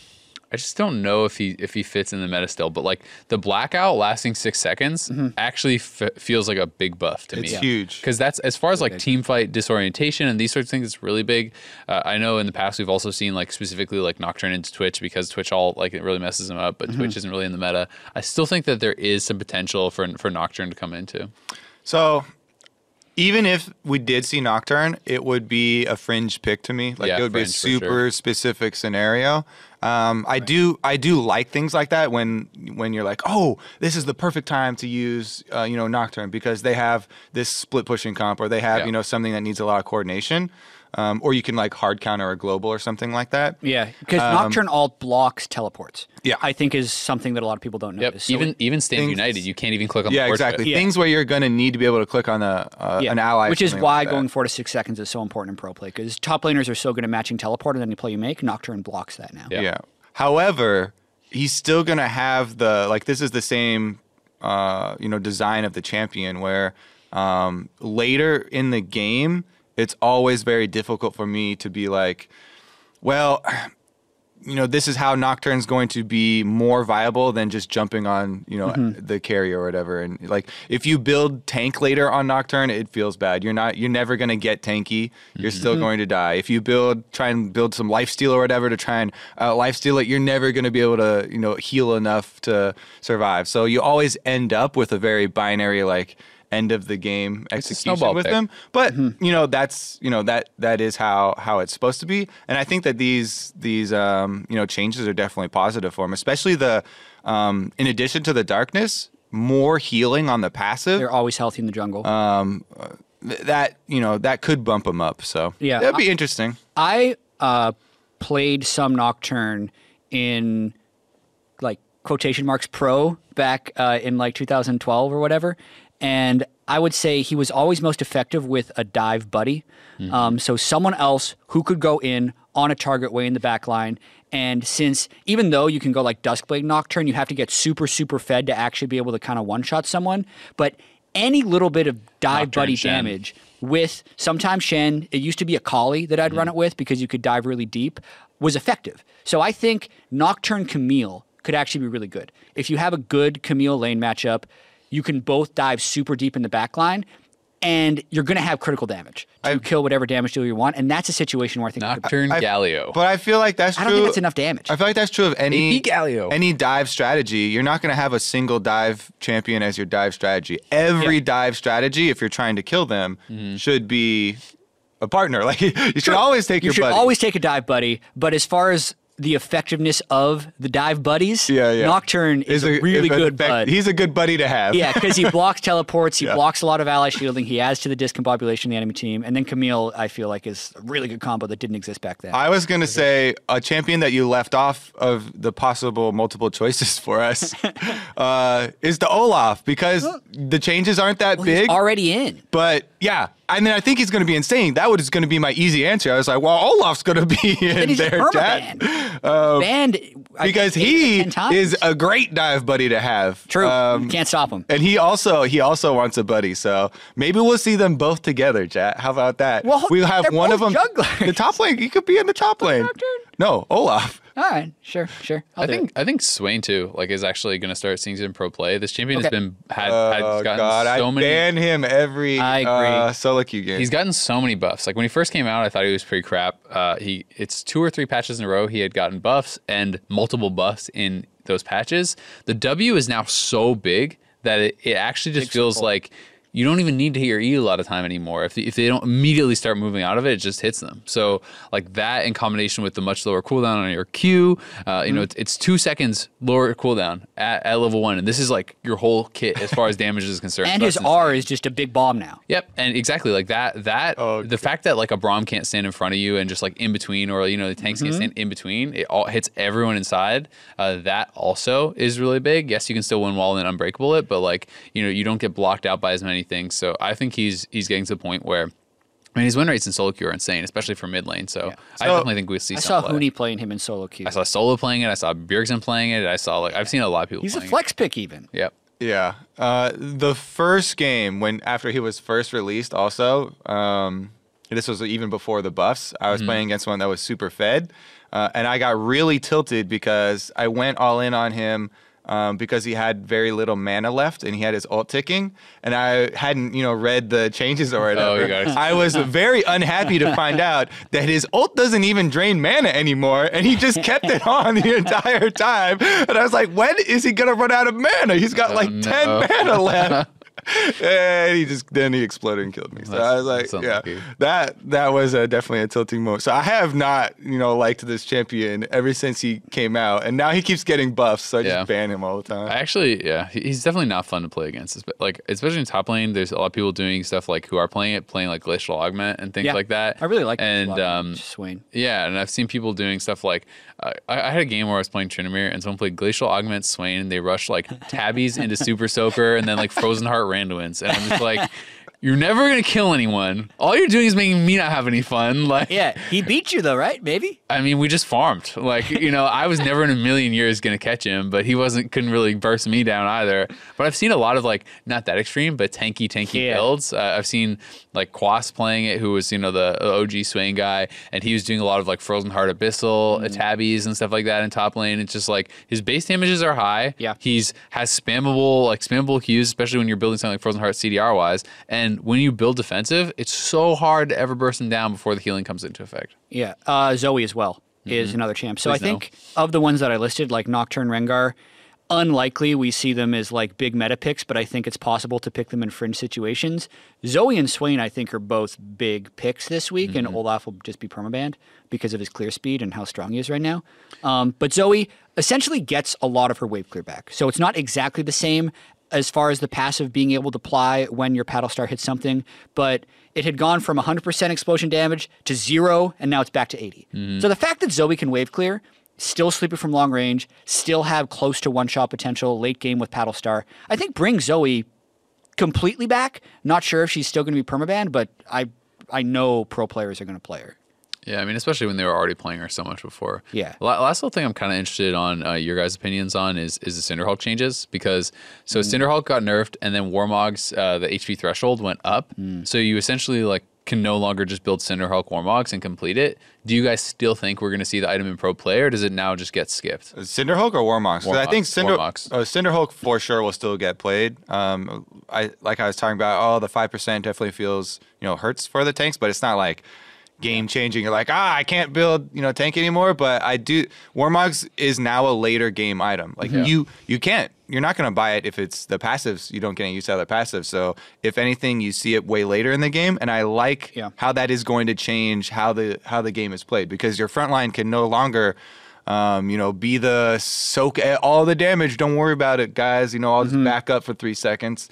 I just don't know if he if he fits in the meta still, but like the blackout lasting six seconds actually f- feels like a big buff to It's me. huge. because that's as far as like team fight disorientation and these sorts of things. It's really big. Uh, I know in the past we've also seen like specifically like Nocturne into Twitch because Twitch all like it really messes them up, but Twitch isn't really in the meta. I still think that there is some potential for for Nocturne to come into. So even if we did see Nocturne, it would be a fringe pick to me. Like Yeah, it would be a super sure. specific scenario. Um, I do I do like things like that when when you're like, oh, this is the perfect time to use uh, you know Nocturne because they have this split pushing comp or they have Yeah. you know something that needs a lot of coordination. Um, or you can like hard counter a global or something like that. Yeah, because Nocturne alt blocks teleports. Yeah. I think is something that a lot of people don't Yep. notice. So even even Stand things- United, you can't even click on Yeah, the port exactly. Yeah. Things where you're gonna need to be able to click on a uh, an ally, Which is why like going four to six seconds is so important in pro play because top laners are so good at matching teleport and any play you make, Nocturne blocks that now. Yeah. Yeah. However, he's still gonna have the like. This is the same, uh, you know, design of the champion where um, later in the game, it's always very difficult for me to be like, well, you know, this is how Nocturne's going to be more viable than just jumping on, you know, Mm-hmm. the carry or whatever. And like, if you build tank later on Nocturne, it feels bad. You're not, you're never going to get tanky. You're Mm-hmm. still going to die. If you build, try and build some life steal or whatever to try and uh, life steal it, you're never going to be able to, you know, heal enough to survive. So you always end up with a very binary, like, end of the game a execution with pick. them. But you know that's you know that that is how how it's supposed to be. And i think that these these um you know changes are definitely positive for him especially the um in addition to the darkness more healing on the passive. They're always healthy in the jungle. th- that you know that could bump him up so. Yeah, that'd be interesting. I uh, played some Nocturne in like quotation marks pro back uh, in like 2012 or whatever, and I would say he was always most effective with a dive buddy. Um, so someone else who could go in on a target way in the back line. And since even though you can go like Duskblade Nocturne, you have to get super super fed to actually be able to kind of one shot someone. But any little bit of dive Nocturne buddy Shen. damage with sometimes Shen. It used to be a Kali that I'd Mm. run it with because you could dive really deep. was effective. So I think Nocturne Camille could actually be really good. If you have a good Camille lane matchup, you can both dive super deep in the back line. And you're going to have critical damage to kill whatever damage deal you want, and that's a situation where I think Nocturne I- Galio. But I feel like that's true. I don't think that's enough damage. I feel like that's true of any AP Galio. any dive strategy. You're not going to have a single dive champion as your dive strategy. Every Yeah. dive strategy, if you're trying to kill them, mm-hmm. should be a partner. Like you should always take your buddy. you your should buddy. always take a dive buddy, but as far as the effectiveness of the dive buddies, yeah, yeah. Nocturne is, a, really an good effect- bud. He's a good buddy to have. Yeah, because he blocks teleports, he Yeah. blocks a lot of ally shielding, he adds to the discombobulation of the enemy team, and then Camille, I feel like, is a really good combo that didn't exist back then. I was gonna say a champion that you left off of the possible multiple choices for us uh, is the Olaf because the changes aren't that Well, he's big. already in. But yeah, I mean, I think he's going to be insane. That was going to be my easy answer. I was like, well, Olaf's going to be in there, permabanned. Banned because think, eight to he is a great dive buddy to have. True. Um, Can't stop him. and he also he also wants a buddy, so maybe we'll see them both together, chat. How about that? Well, we'll have one of them. jugglers. The top lane, he could be in the top lane. No, Olaf. All right, sure, sure. I'll I think it. I think Swain too like is actually going to start seeing some pro play. This champion has been had, Oh had gotten God, so I many. ban him every I agree. Uh, solo queue game. He's gotten so many buffs. Like when he first came out, I thought he was pretty crap. Uh, he it's two or three patches in a row he had gotten buffs and multiple buffs in those patches. The W is now so big that it, it actually just feels support. like you don't even need to hit your E a lot of time anymore. If, if they don't immediately start moving out of it, it just hits them. So like that in combination with the much lower cooldown on your Q, uh, you know, Mm-hmm. it's, it's two seconds lower cooldown at, at level one, and this is like your whole kit as far as damage is concerned. and So his R is just a big bomb now. Yep, and exactly like that. That Oh, the fact that like a Braum can't stand in front of you and just like in between, or you know the tanks Mm-hmm. can't stand in between. It all hits everyone inside. Uh, that also is really big. Yes, you can still wind wall and unbreakable it, but like you know you don't get blocked out by as many things. So I think he's he's getting to the point where. I mean, his win rates in solo queue are insane, especially for mid lane. So, I So- definitely think we'll see. I some saw play. Huni playing him in solo queue. I saw Solo playing it. I saw Bjergsen playing it. I saw like I've seen a lot of people. He's a playing flex pick even. It. Yep. Yeah. Uh, the first game when after he was first released, also, um, this was even before the buffs. I was Mm-hmm. playing against one that was super fed, uh, and I got really tilted because I went all in on him. Um, because he had very little mana left and he had his ult ticking, and I hadn't, you know, read the changes or whatever. Oh, you got. I was very unhappy to find out that his ult doesn't even drain mana anymore, and he just kept it on the entire time. And I was like, when is he gonna run out of mana? He's got like no. ten mana left. and he just then he exploded and killed me. So That's- I was like, yeah, unlucky. that that was a, definitely a tilting moment. So I have not, you know, liked this champion ever since he came out, and now he keeps getting buffs. So I just ban him all the time. I actually, yeah, he's definitely not fun to play against. Espe- Like, especially in top lane, there's a lot of people doing stuff like who are playing it, playing like glacial augment and things Yeah, like that. I really like and this a lot, um, Swain. yeah, and I've seen people doing stuff like uh, I, I had a game where I was playing Tryndamere and someone played Glacial Augment Swain and they rushed like tabbies into Super Soaker and then like Frozen Heart Randuin's. And I'm just like, you're never gonna kill anyone. All you're doing is making me not have any fun. Like, Yeah, he beat you though, right? Maybe. I mean, we just farmed. Like, you know, I was never in a million years gonna catch him, but he wasn't couldn't really burst me down either. But I've seen a lot of like not that extreme, but tanky, tanky Yeah. builds. Uh, I've seen like Quas playing it, who was you know the OG Swain guy, and he was doing a lot of like Frozen Heart Abyssal, Mm. tabbies, and stuff like that in top lane. It's just like his base damages are high. Yeah. he's has spammable like spammable Qs, especially when you're building something like Frozen Heart CDR wise. And when you build defensive, it's so hard to ever burst them down before the healing comes into effect. Yeah, uh, Zoe as well is another champ. So Mm-hmm. Please I think of the ones that I listed, like Nocturne, Rengar, unlikely we see them as like big meta picks, but I think it's possible to pick them in fringe situations. Zoe and Swain, I think, are both big picks this week, Mm-hmm. and Olaf will just be permabanned because of his clear speed and how strong he is right now. Um, but Zoe essentially gets a lot of her wave clear back, so it's not exactly the same as far as the passive being able to apply when your paddle star hits something, but it had gone from 100% explosion damage to zero, and now it's back to 80. Mm-hmm. So the fact that Zoe can wave clear, still sleeping from long range, still have close to one shot potential late game with paddle star, I think brings Zoe completely back. Not sure if she's still going to be permabanned, but I I know pro players are going to play her. Yeah, I mean, especially when they were already playing her so much before. Yeah. La- last little thing I'm kind of interested on uh, your guys' opinions on is is the Cinderhulk changes because so Cinderhulk got nerfed and then Warmog's uh, the HP threshold went up. So you essentially like can no longer just build Cinderhulk Warmogs and complete it, do you guys still think we're going to see the item in Pro Play, or does it now just get skipped? Cinderhulk or Warmogs? 'Cause I think Warmogs, Cinder Warmogs. uh, Cinderhulk for sure will still get played. Um, I like I was talking about. Oh, the five percent definitely feels you know hurts for the tanks, but it's not like game changing. You're like ah, I can't build you know tank anymore. But I do. Warmogs is now a later game item. Like Yeah. you you can't. You're not going to buy it if it's the passives. You don't get any use out of the passives. So if anything, you see it way later in the game, and I like Yeah. how that is going to change how the how the game is played because your front line can no longer um, you know be the soak all the damage don't worry about it guys you know i'll just back up for three seconds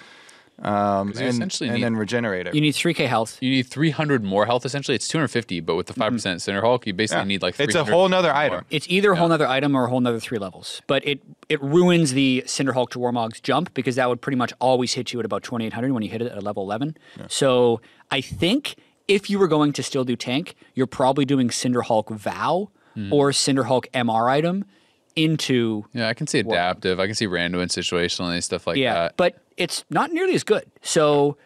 um, and, essentially and need- then regenerate it You need 3k health. You need 300 more health. Essentially, it's 250, but with the 5% Cinderhulk, you basically Yeah. need like. it's a whole nother more. item It's either a whole nother item or a whole nother three levels. But it it ruins the Cinderhulk to Warmog's jump because that would pretty much always hit you at about 2800 when you hit it at level 11. So I think if you were going to still do tank, you're probably doing Cinderhulk Vow or Cinderhulk MR item into Yeah, I can see adaptive. I can see random and situationally stuff like that. yeah, that. but it's not nearly as good. So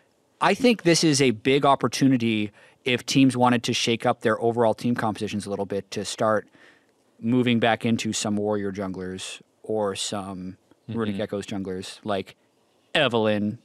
I think this is a big opportunity if teams wanted to shake up their overall team compositions a little bit to start moving back into some warrior junglers or some mm-hmm. runic echoes junglers like Evelynn,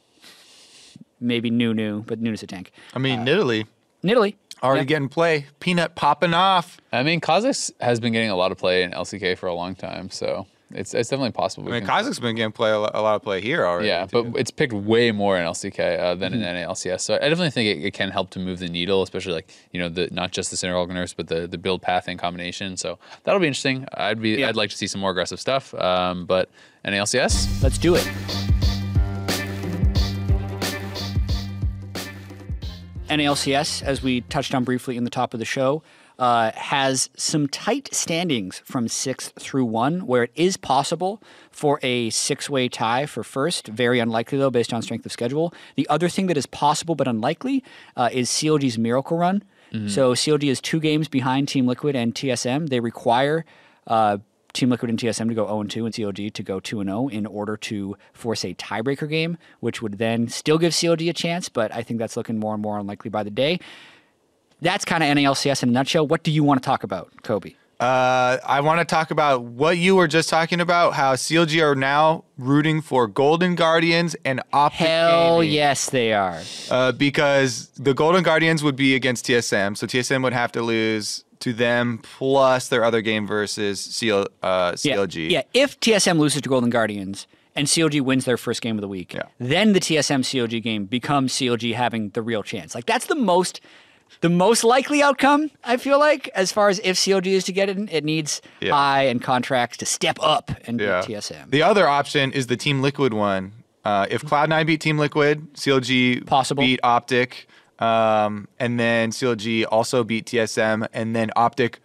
maybe Nunu, but Nunu's a tank. i mean uh, Nidalee Nidalee. Already yeah. getting play peanut popping off I mean, Kha'Zix has been getting a lot of play in LCK for a long time, so it's it's definitely possible. i we mean can- Kha'Zix's been getting play a lot, a lot of play here already Yeah, too. but it's picked way more in LCK uh, than Mm-hmm. in NALCS. So I definitely think it, it can help to move the needle, especially like you know the not just the Cinderhulk nurse, but the the build path in combination. So that'll be interesting. I'd be Yeah. I'd like to see some more aggressive stuff. Um, but NALCS, Let's do it. NALCS, as we touched on briefly in the top of the show, uh, has some tight standings from sixth through one, where it is possible for a six way tie for first. Very unlikely, though, based on strength of schedule. The other thing that is possible but unlikely uh, is CLG's Miracle Run. So CLG is two games behind Team Liquid and TSM. They require uh, Team Liquid and TSM to go 0 2 and CLG to go 2 0 in order to force a tiebreaker game, which would then still give CLG a chance, but I think that's looking more and more unlikely by the day. That's kind of NALCS in a nutshell. What do you want to talk about, Kobe? Uh, I want to talk about what you were just talking about. How CLG are now rooting for Golden Guardians and Optic Hell Gaming. yes, they are. Uh, because the Golden Guardians would be against TSM, so TSM would have to lose to them plus their other game versus CL, uh, Yeah, CLG. yeah. If TSM loses to Golden Guardians and CLG wins their first game of the week, Yeah. then the TSM CLG game becomes CLG having the real chance. Like that's the most the most likely outcome, I feel like, as far as if CLG is to get it, it needs Yeah. I and contracts to step up and Yeah. beat TSM. The other option is the Team Liquid one. Uh, if Cloud9 beat Team Liquid, CLG Possible. beat Optic, um, and then CLG also beat TSM, and then Optic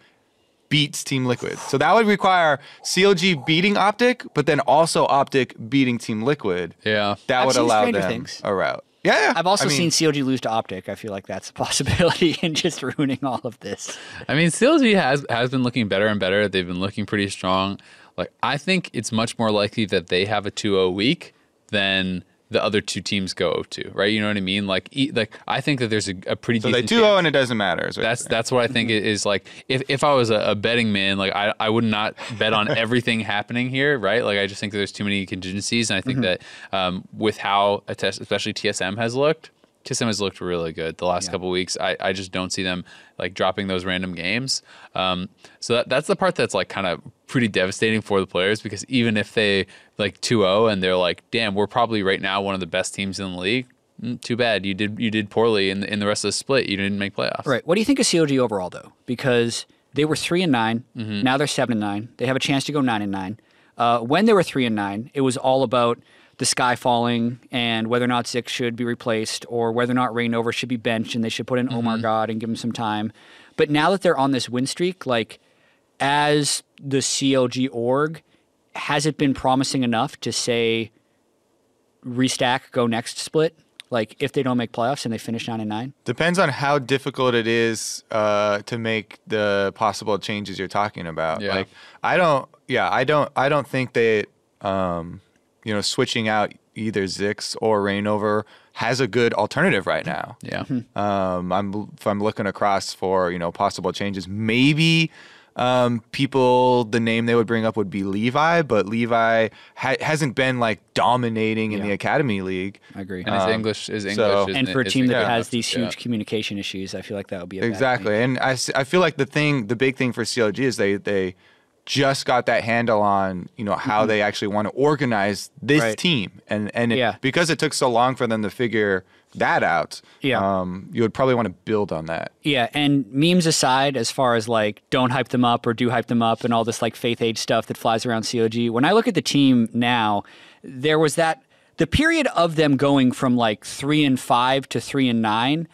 beats Team Liquid. So that would require CLG beating Optic, but then also Optic beating Team Liquid. yeah, That I've would seen allow Stranger them Things. a route. Yeah, yeah. I've also I mean, seen CLG lose to Optic. I feel like that's a possibility in just ruining all of this. I mean, CLG has has been looking better and better. They've been looking pretty strong. Like I think it's much more likely that they have a 2-0 week than the other two teams go to, right? You know what I mean? Like, e- like I think that there's a, a pretty So they decent 2 chance- 0 and it doesn't matter. That's that's what I think it is like. If if I was a, a betting man, like I, I would not bet on everything happening here, right? Like I just think that there's too many contingencies, and I think that um, with how a test, especially TSM has looked, TSM has looked really good the last Yeah. couple weeks. I, I just don't see them like dropping those random games. Um, so that, that's the part that's like kind of pretty devastating for the players because even if they like 2-0 and they're like, damn, we're probably right now one of the best teams in the league. mm, Too bad you did you did poorly in the, in the rest of the split. You didn't make playoffs. Right. What do you think of CLG overall, though? Because they were three and 9 Mm-hmm. Now they're seven and nine. They have a chance to go nine and nine. Uh, when they were three and nine, it was all about the sky falling and whether or not Zick should be replaced or whether or not Reignover should be benched and they should put in Mm-hmm. OmarGod and give him some time. But now that they're on this win streak, like as the CLG org, has it been promising enough to say restack, go next split? Like if they don't make playoffs and they finish nine and nine? Depends on how difficult it is uh, to make the possible changes you're talking about. Yeah. Like I don't, yeah, I don't, I don't think that um, you know switching out either Zix or Reignover has a good alternative right now. Yeah. Um, I'm if I'm looking across for you know possible changes, maybe um, people the name they would bring up would be Levi, but Levi ha- hasn't been like dominating in Yeah. the academy league. I agree. And his Um, English is English. so- isn't and it? for a team that English. has these Yeah. huge communication issues, I feel like that would be a bad thing. Exactly, and I feel like the thing, the big thing for CLG is they they just got that handle on you know how they actually want to organize this Mm-hmm. Right. team, and and it, Yeah. because it took so long for them to figure that out, Yeah. um, you would probably want to build on that. Yeah, and memes aside, as far as like don't hype them up or do hype them up and all this like faith age stuff that flies around CLG, when I look at the team now, there was that the period of them going from like three and five to three and nine,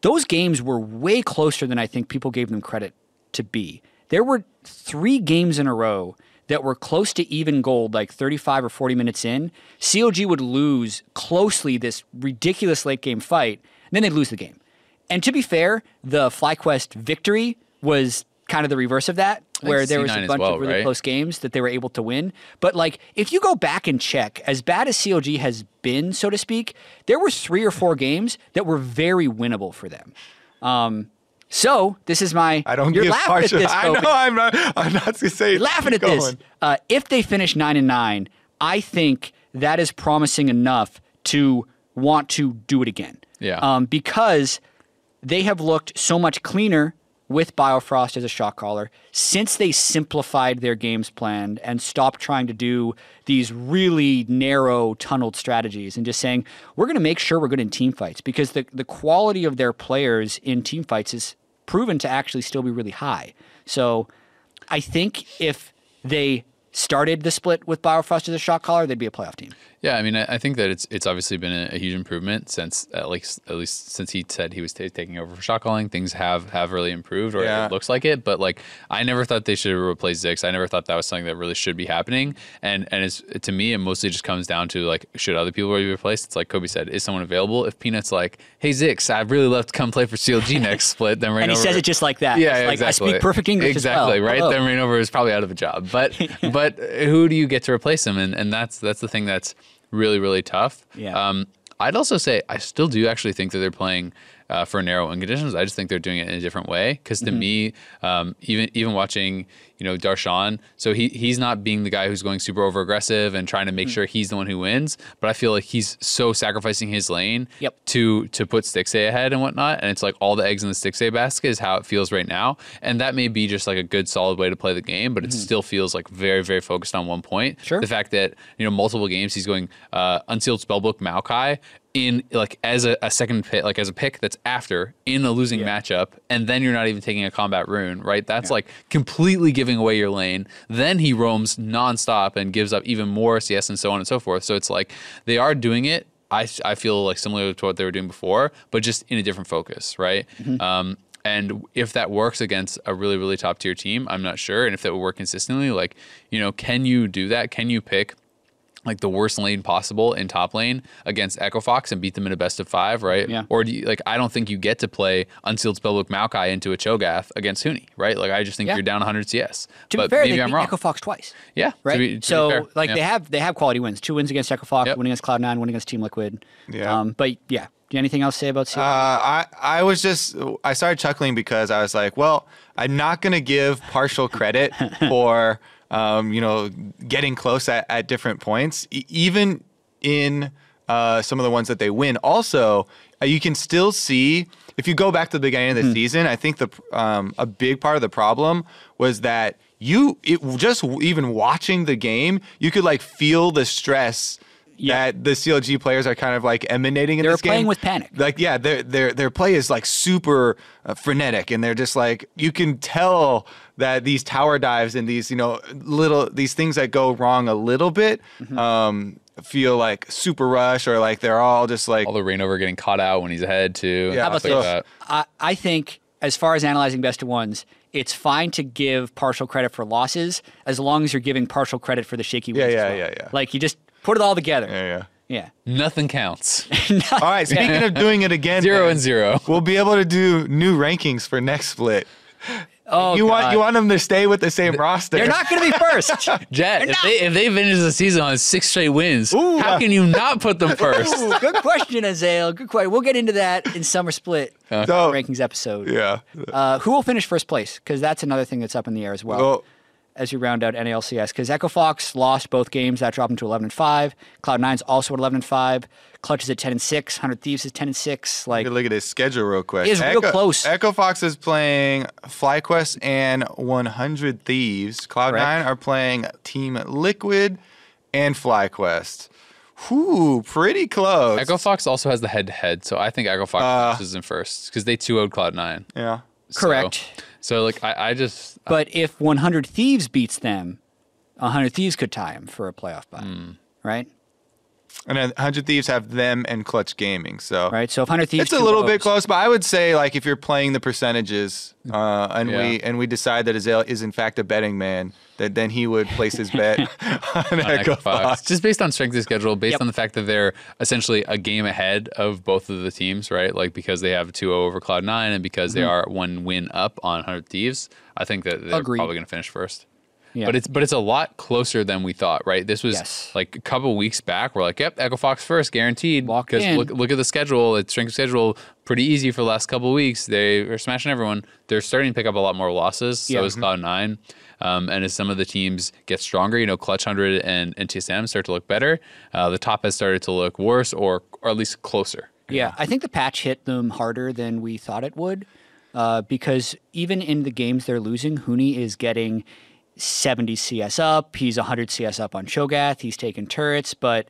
those games were way closer than I think people gave them credit to be. There were three games in a row that were close to even gold, like 35 or 40 minutes in. CLG would lose closely this ridiculous late game fight, and then they'd lose the game. And to be fair, the FlyQuest victory was kind of the reverse of that, where there was a bunch well, of really right? close games that they were able to win. But like, if you go back and check, as bad as CLG has been, so to speak, there were three or four games that were very winnable for them. Um, so this is my. I don't You're give laughing partial. at this. I know I'm not. I'm not gonna say. Laughing at keep this. Uh, if they finish nine and nine, I think that is promising enough to want to do it again. Yeah. Um, because they have looked so much cleaner with Biofrost as a shot caller since they simplified their games plan and stopped trying to do these really narrow tunneled strategies and just saying we're going to make sure we're good in team fights because the, the quality of their players in team fights is proven to actually still be really high. So I think if they started the split with Biofrost as a shot caller, they'd be a playoff team. Yeah, I mean, I think that it's it's obviously been a, a huge improvement since at least at least since he said he was ta taking over for shot calling. Things have have really improved, or Yeah. it looks like it. But like, I never thought they should replace Zix. I never thought that was something that really should be happening. And and it's to me, it mostly just comes down to like, should other people be replaced? It's like Kobe said, is someone available? If Peanut's like, hey Zix, I'd really love to come play for CLG next split, then right And he over- says it just like that. yeah, like, exactly. I speak perfect English Exactly, well. right? Hello. Then Reignover is probably out of a job. But but who do you get to replace him? And and that's that's the thing that's really really tough. Yeah. Um, I'd also say I still do actually think that they're playing uh, for narrow win conditions. I just think they're doing it in a different way. Because to Mm-hmm. me, um, even even watching you know Darshan, so he he's not being the guy who's going super over aggressive and trying to make sure he's the one who wins. But I feel like he's so sacrificing his lane Yep. to to put Stixxay ahead and whatnot. And it's like all the eggs in the Stixxay basket is how it feels right now. And that may be just like a good solid way to play the game, but it still feels like very very focused on one point. Mm-hmm. Sure. The fact that you know multiple games he's going uh, unsealed spellbook Maokai in like as a, a second pick, like as a pick that's after in a losing Yeah. matchup, and then you're not even taking a combat rune, right? That's like completely giving away your lane. Then he roams nonstop and gives up even more CS and so on and so forth. So it's like they are doing it. I, I feel like similar to what they were doing before, but just in a different focus, right? Um, and if that works against a really, really top tier team, I'm not sure. And if that would work consistently, like, you know, can you do that? Can you pick like the worst lane possible in top lane against Echo Fox and beat them in a best of five, right? Yeah. Or do you like I don't think you get to play Unsealed Spellbook Maokai into a Cho'Gath against Huni, right? Like I just think Yeah. you're down 100 CS. To but be fair, maybe they I'm beat wrong. Echo Fox twice. yeah. to Right. be- to be so fair. like Yeah. they have they have quality wins. Two wins against Echo Fox, Yep. one against Cloud Nine, one against Team Liquid. Yeah. Um, but yeah. Do you have anything else to say about CLG? Uh, I I was just I started chuckling because I was like, well, I'm not gonna give partial credit for um, you know getting close at, at different points, e- even in uh, some of the ones that they win. Also, uh, you can still see if you go back to the beginning of the season. I think the um, a big part of the problem was that you it, just even watching the game, you could like feel the stress. Yeah. That the CLG players are kind of like emanating in They were this game. playing with panic. Like yeah, their their their play is like super uh, frenetic, and they're just like you can tell that these tower dives and these you know little these things that go wrong a little bit Mm-hmm. um, feel like super rush or like they're all just like all the Reignover getting caught out when he's ahead too. Yeah, How about stuff like that. I, I think as far as analyzing best of ones, it's fine to give partial credit for losses as long as you're giving partial credit for the shaky Yeah, wins. as yeah, well. yeah, yeah. Like you just put it all together. yeah yeah. Yeah. Nothing counts. All right, speaking of doing it again, Zero then, and zero. We'll be able to do new rankings for next split. Oh, you want God. you want them to stay with the same roster. They're not going to be first. Jatt, if they, if they finish the season on six straight wins, Ooh. how can you not put them first? Ooh, good question, Azael. Good question. We'll get into that in summer split So rankings episode. yeah. Uh, who will finish first place? Because that's another thing that's up in the air as well. Well, as you round out NALCS, because Echo Fox lost both games, that dropped them to 11 and five. Cloud Nine's also at 11 and five. Clutch is at 10 and six. Hundred Thieves is 10 and six. Like look at his schedule real quick. It is real close. Echo Fox is playing FlyQuest and 100 Thieves. Cloud9 are playing Team Liquid and FlyQuest. Whew, pretty close. Echo Fox also has the head to head, so I think Echo Fox Uh, is in first because they 2 0 Cloud9. yeah. correct. So, so like, I, I just. But if 100 Thieves beats them, 100 Thieves could tie them for a playoff bye, Hmm. right? And 100 Thieves have them and Clutch Gaming. So Right. So if 100 Thieves, it's a little bit close, but I would say like if you're playing the percentages, uh, and Yeah. we and we decide that Azael is in fact a betting man, that then he would place his bet on on Echo Fox. Just based on strength of schedule, based Yep. on the fact that they're essentially a game ahead of both of the teams, right? Like because they have 2 0 over Cloud9 and because they are one win up on 100 Thieves, I think that they're. Agreed. probably going to finish first. Yeah. But it's but it's a lot closer than we thought, right? This was Yes. like a couple weeks back. We're like, yep, Echo Fox first, guaranteed. Because look look at the schedule. It's strength schedule pretty easy for the last couple of weeks. They are smashing everyone. They're starting to pick up a lot more losses. So Yeah. is Cloud Nine. Um, and as some of the teams get stronger, you know, Clutch Hundred and, and NTSM start to look better. Uh, the top has started to look worse, or or at least closer. Yeah, I think the patch hit them harder than we thought it would, uh, because even in the games they're losing, Huni is getting 70 CS up. He's 100 CS up on Cho'Gath. He's taking turrets, but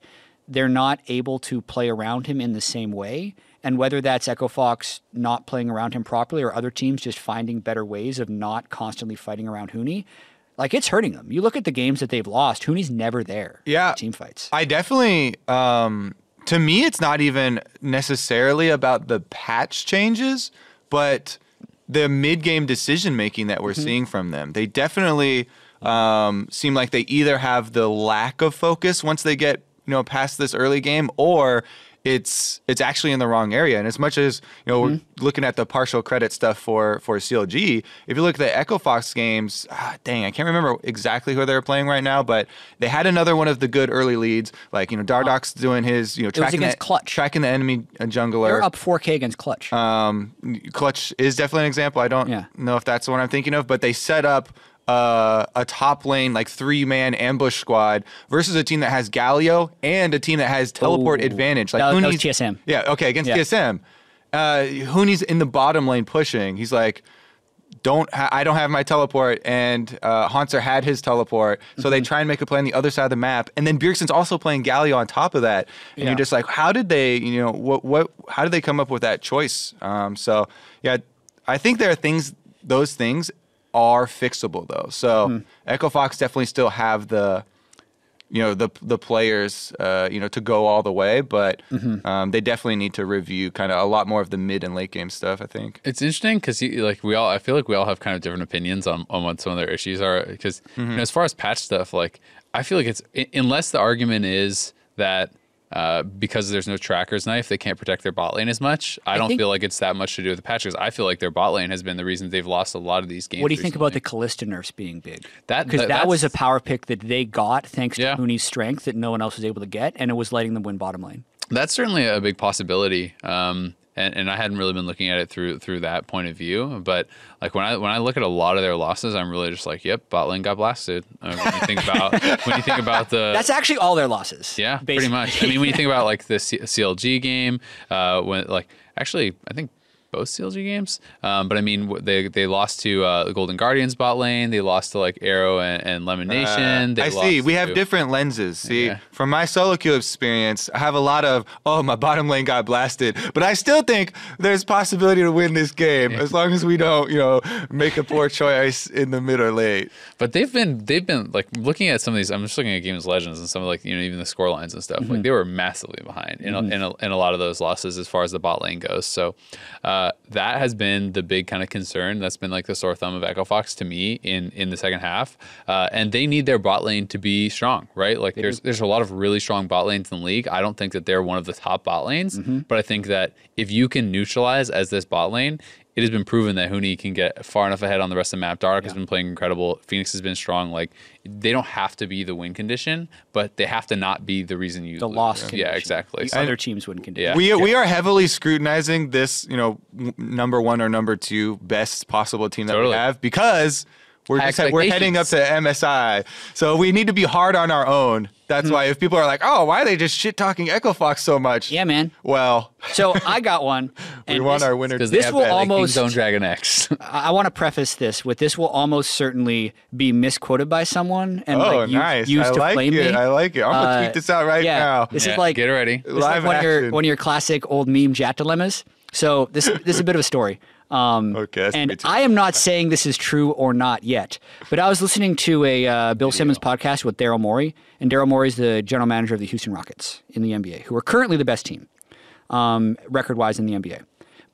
they're not able to play around him in the same way. And whether that's Echo Fox not playing around him properly or other teams just finding better ways of not constantly fighting around Huni, like it's hurting them. You look at the games that they've lost, Huni's never there. in Yeah. Team fights. I definitely, um, to me, it's not even necessarily about the patch changes, but the mid game decision making that we're seeing from them. They definitely um, seem like they either have the lack of focus once they get you know past this early game, or it's it's actually in the wrong area. And as much as you know, we're looking at the partial credit stuff for for CLG, if you look at the Echo Fox games, ah, dang, I can't remember exactly who they're playing right now, but they had another one of the good early leads, like you know Dardoch's doing his you know tracking against the, Clutch. tracking the enemy uh, jungler. They're up 4K against Clutch. Um, Clutch is definitely an example. I don't Yeah. know if that's the one I'm thinking of, but they set up uh, a top lane like three man ambush squad versus a team that has Galio and a team that has teleport Ooh. advantage. Like That- that was TSM. Yeah, okay, against Yeah. TSM. Uh, Huni's in the bottom lane pushing. He's like, don't ha- I don't have my teleport, and uh, Hauntzer had his teleport, so Mm-hmm. they try and make a play on the other side of the map, and then Bjergsen's also playing Galio on top of that, and Yeah. you're just like, how did they, you know, what what, how did they come up with that choice? Um, so yeah, I think there are things, those things are fixable though. So Hmm. Echo Fox definitely still have the you know the the players uh, you know to go all the way, but Mm-hmm. um, they definitely need to review kind of a lot more of the mid and late game stuff. I think. It's interesting because like we all, I feel like we all have kind of different opinions on, on what some of their issues are. Because you know, as far as patch stuff, like I feel like it's unless the argument is that uh, because there's no trackers knife, they can't protect their bot lane as much. I, don't think- feel like it's that much to do with the patches. I feel like their bot lane has been the reason they've lost a lot of these games. What do you think about the recently. Kalista nerfs being big? That- because that- that, was a power pick that they got thanks Yeah. to Huni's strength that no one else was able to get, and it was letting them win bottom lane. That's certainly a big possibility. Um, and, and I hadn't really been looking at it through through that point of view. But like when I when I look at a lot of their losses, I'm really just like, yep, bot lane got blasted. Uh, when you think about when you think about the That's actually all their losses. yeah, pretty much. I mean, when you think about like the C- CLG game, uh, when like actually, I think both CLG games. Um, but I mean, they they lost to uh, the Golden Guardians bot lane. They lost to like Arrow and, and Lemon Nation. They Uh, I see. lost We have different lenses. See, Yeah. from my solo queue experience, I have a lot of oh my bottom lane got blasted, but I still think there's possibility to win this game as long as we don't you know make a poor choice in the mid or late. But they've been they've been like looking at some of these. I'm just looking at Games Legends and some of like you know even the score lines and stuff. Like they were massively behind in a, in, a, in a lot of those losses as far as the bot lane goes. So uh, that has been the big kind of concern. That's been like the sore thumb of Echo Fox to me in in the second half. Uh, and they need their bot lane to be strong, right? Like there's there's a lot of really strong bot lanes in the league. I don't think that they're one of the top bot lanes, but I think that if you can neutralize as this bot lane it has been proven that Huni can get far enough ahead on the rest of the map. Dark has been playing incredible. Fenix has been strong. Like they don't have to be the win condition, but they have to not be the reason you The lose. loss. Yeah, condition. exactly. The So- other teams wouldn't condition. Yeah. We we are heavily scrutinizing this, you know, number one or number two best possible team that Totally. we have because we're High just, we're heading up to MSI, so we need to be hard on our own. That's Hmm. why if people are like, "Oh, why are they just shit talking Echo Fox so much?" Yeah, man. Well, So I got one. we and want this- our winner. because to This will almost- Kingzone DragonX. I, I want to preface this with this will almost certainly be misquoted by someone and Oh, like u- nice! used I to like flame it. me. I like it. I'm gonna Uh, tweet this out right yeah, now. This Yeah, is like get ready. This is Live like one of, your, one of your classic old meme chat dilemmas. So this this is a bit of a story. Um, Okay, and I am not saying this is true or not yet, but I was listening to a uh, Bill Simmons podcast with Daryl Morey, and Daryl Morey is the general manager of the Houston Rockets in the NBA, who are currently the best team um, record wise in the NBA.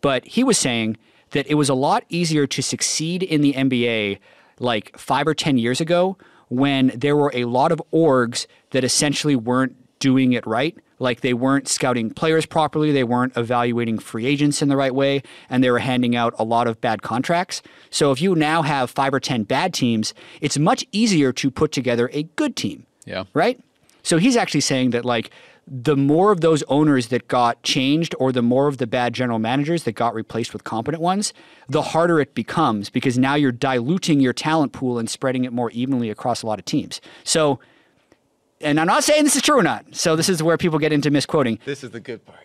But he was saying that it was a lot easier to succeed in the NBA like five or 10 years ago when there were a lot of orgs that essentially weren't doing it right. Like they weren't scouting players properly, they weren't evaluating free agents in the right way, and they were handing out a lot of bad contracts. So if you now have five or 10 bad teams, it's much easier to put together a good team yeah. right? So he's actually saying that like the more of those owners that got changed or the more of the bad general managers that got replaced with competent ones, the harder it becomes because now you're diluting your talent pool and spreading it more evenly across a lot of teams. So and I'm not saying this is true or not. So this is where people get into misquoting. This is the good part.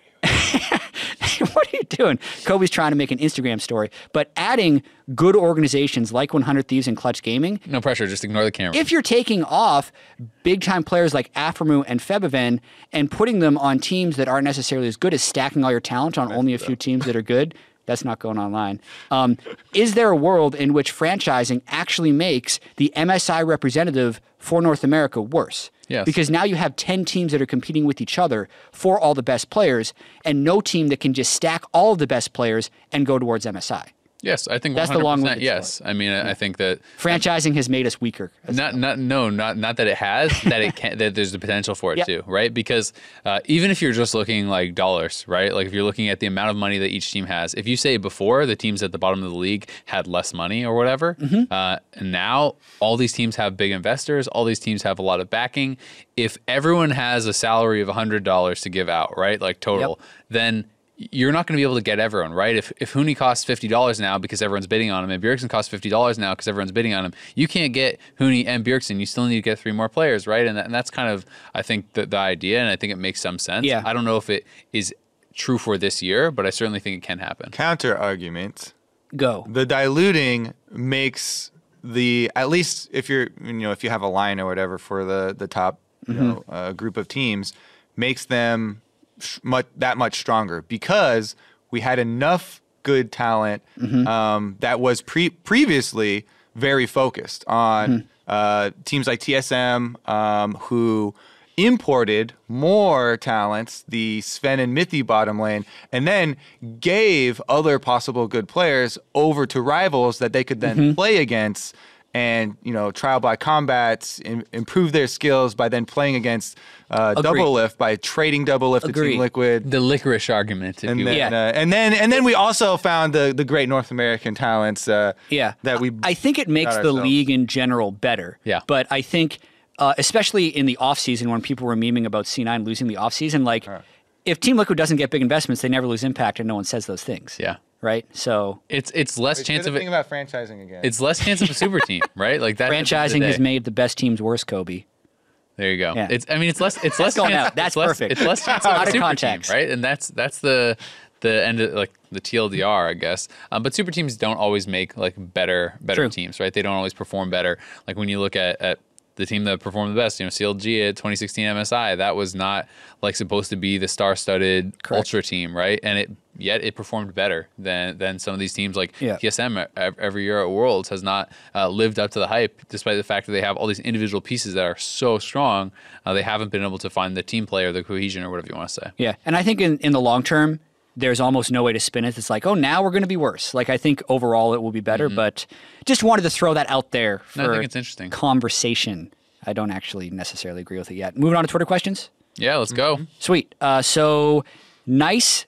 what are you doing? Kobe's trying to make an Instagram story, but adding good organizations like 100 Thieves and Clutch Gaming No pressure. Just ignore the camera. if you're taking off big time players like Aphromoo and Febiven and putting them on teams that aren't necessarily as good as stacking all your talent on only a few teams that are good, that's not going online. Um, is there a world in which franchising actually makes the MSI representative for North America worse? Yes. Because now you have 10 teams that are competing with each other for all the best players and no team that can just stack all of the best players and go towards MSI. Yes, I think That's the 100%, long-winded Yes, I mean, I I think that Franchising has made us weaker. not not no not not that it has that it can that there's the potential for it Yep. too right? Because uh, even if you're just looking like dollars right? Like if you're looking at the amount of money that each team has if you say before the teams at the bottom of the league had less money or whatever Mm-hmm. uh, and now all these teams have big investors all these teams have a lot of backing if everyone has a salary of $100 to give out right? Like total then you're not going to be able to get everyone right. If if Huni costs fifty dollars now because everyone's bidding on him, and Bjergsen costs fifty dollars now because everyone's bidding on him, you can't get Huni and Bjergsen. You still need to get three more players, right? And, that, and that's kind of I think the, the idea, and I think it makes some sense. Yeah. I don't know if it is true for this year, but I certainly think it can happen. Counter argument. Go. the diluting makes the at least if you're you know if you have a line or whatever for the the top Mm-hmm. know uh, group of teams makes them sh- much that much stronger because we had enough good talent Mm-hmm. um, that was pre- previously very focused on Mm-hmm. uh, teams like TSM um, who imported more talents, the Zven and Mithy bottom lane, and then gave other possible good players over to rivals that they could then Mm-hmm. play against and you know trial by combats im- improve their skills by then playing against uh, Doublelift by trading Doublelift to team liquid The licorice argument, if and then. Yeah. uh, and then and then we also found the the great North American talents. Uh, Yeah. that we. I think it makes the ourselves. league in general better. Yeah. But I think, uh, especially in the offseason when people were memeing about C9 losing the offseason, like if Team Liquid doesn't get big investments, they never lose impact and no one says those things. Yeah. Right? So It's it's less Wait, chance say of the it. thing about franchising again. It's less chance of a super team, right? Like that. at the end of the franchising has made the best teams worse, Kobe. There you go. Yeah. It's I mean it's less it's less going chance, out. That's it's less, perfect. It's less chance of Out a of super context. team, right? And that's that's the the end of like the TLDR, I guess. Um, but super teams don't always make like better better True. teams, right? They don't always perform better. Like when you look at, at the team that performed the best, you know, CLG at 2016 MSI, that was not like supposed to be the star-studded Correct. ultra team, right? And it yet it performed better than than some of these teams like Yeah. TSM every year at Worlds has not uh, lived up to the hype, despite the fact that they have all these individual pieces that are so strong. Uh, they haven't been able to find the team play or the cohesion or whatever you want to say. Yeah. And I think in, in the long term, there's almost no way to spin it. It's like, oh, now we're going to be worse. Like, I think overall it will be better, but just wanted to throw that out there for Mm-hmm. No, I think it's interesting. conversation. I don't actually necessarily agree with it yet. Moving on to Twitter questions. Yeah, let's go. Sweet. Uh, so, nice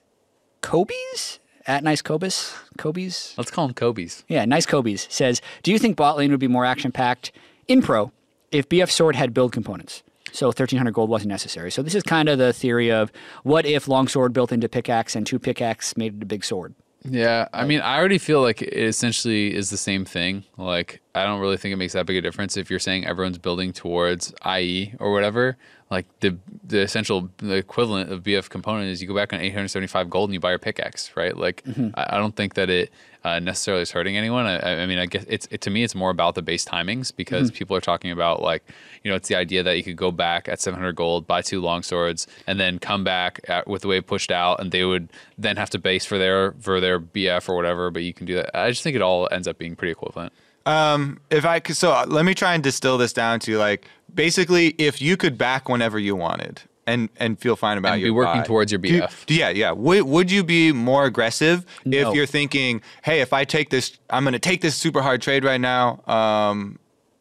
Kobe's at Nice Cobus, Kobe's. Let's call him Kobe's. Yeah, Nice Kobe's says, Do you think bot lane would be more action packed in pro if BF Sword had build components? So 1300 gold wasn't necessary. So this is kind of the theory of what if longsword built into pickaxe and two pickaxe made it a big sword? Yeah, I mean, I already feel like it essentially is the same thing. Like, I don't really think it makes that big a difference if you're saying everyone's building towards IE or whatever. Like the the essential the equivalent of BF component is you go back on 875 gold and you buy your pickaxe, right? Like, mm-hmm. I, I don't think that it uh, necessarily is hurting anyone. I, I mean, I guess it's it, to me, it's more about the base timings because people are talking about like, you know, it's the idea that you could go back at 700 gold, buy two long swords, and then come back at, with the wave pushed out, and they would then have to base for their for their BF or whatever. But you can do that. I just think it all ends up being pretty equivalent. Um, if I could, so uh, let me try and distill this down to like basically, if you could back whenever you wanted and and feel fine about And your be working buy, towards your do you- BF. yeah, yeah. Would would you be more aggressive No. if you're thinking, hey, if I take this, I'm going to take this super hard trade right now. Um,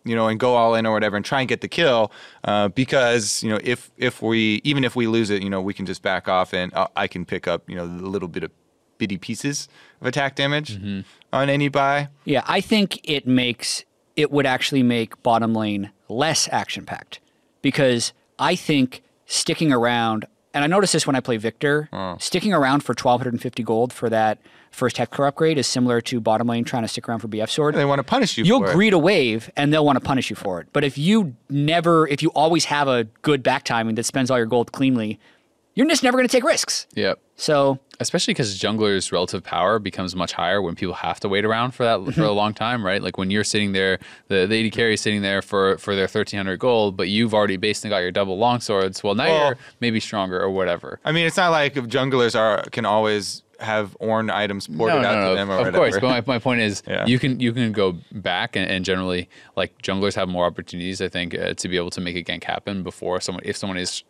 you know, and go all in or whatever, and try and get the kill, uh, because you know, if if we even if we lose it, you know, we can just back off, and uh, I can pick up, you know, the little bit of bitty pieces of attack damage Mm-hmm. on any buy. Yeah, I think it makes it would actually make bottom lane less action packed because I think sticking around, and I noticed this when I play Viktor, sticking around for 1250 gold for that first Hex Core upgrade is similar to bottom lane trying to stick around for BF sword. They want to punish you. You'll for it. greet a wave and they'll want to punish you for it. But if you never, if you always have a good back timing that spends all your gold cleanly, you're just never going to take risks. Yep. So especially because jungler's relative power becomes much higher when people have to wait around for that for a long time, right? Like when you're sitting there, the, the AD carry is sitting there for for their 1300 gold, but you've already basically got your double long swords. Well, now Well- you're maybe stronger or whatever. I mean, it's not like junglers are can always have Ornn items ported out to them or whatever. of whatever. course. But my, my point is, Yeah. you can you can go back and, and generally like junglers have more opportunities, I think, uh, to be able to make a gank happen before someone if someone is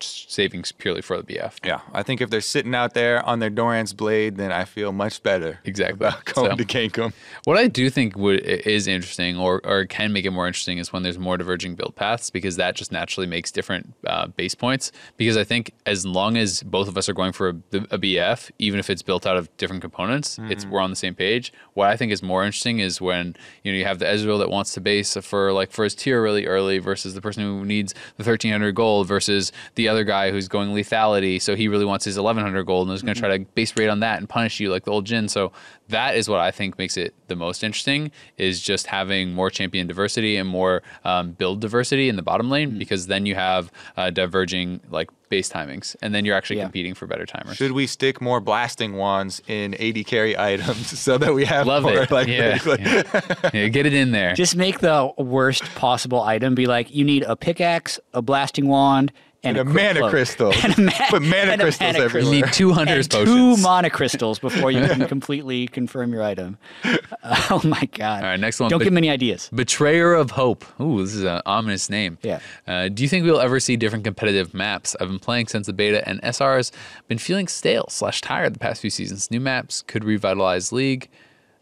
saving purely for the BF. yeah, I think if they're sitting out there on their Doran's blade, then I feel much better. Exactly. About going So- to them. What I do think would, is interesting, or, or can make it more interesting, is when there's more diverging build paths, because that just naturally makes different uh, base points. Because I think as long as both of us are going for a, a BF, even if it's built out of different components, it's we're on the same page. What I think is more interesting is when you know you have the Ezreal that wants to base for like for his Tear really early versus the person who needs the 1300 gold versus the other guy who's going lethality, so he really wants his 1100 gold and is going to mm-hmm. try to base rate on that and punish you like the old Jhin. So that is what I think makes it the most interesting is just having more champion diversity and more um, build diversity in the bottom lane because then you have uh, diverging like base timings and then you're actually Yeah. competing for better timers. Should we stick more blasting wands in AD carry items so that we have Love more? it. Like, yeah. like- yeah. Yeah, Get it in there. just make the worst possible item be like you need a pickaxe, a blasting wand, and, And a quick mana cloak. crystal. And a ma- Put mana and a crystals mana everywhere. you need two hunters and two potions. mana crystals before you can completely confirm your item. oh my god! All right, next one. Don't Be- give me any ideas. Betrayer of Hope. Ooh, this is an ominous name. Yeah. Uh, do you think we'll ever see different competitive maps? I've been playing since the beta, and SR has been feeling stale slash tired the past few seasons. New maps could revitalize League.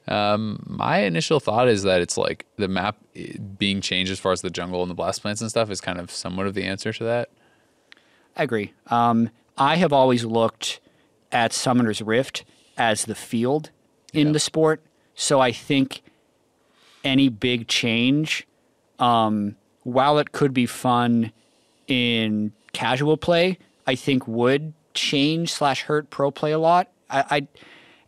Um, my initial thought is that it's like the map eh, being changed as far as the jungle and the blast plants and stuff is kind of somewhat of the answer to that. I agree. Um, I have always looked at Summoner's Rift as the field in the sport, so I think any big change, um, while it could be fun in casual play, I think would change slash hurt pro play a lot. I, I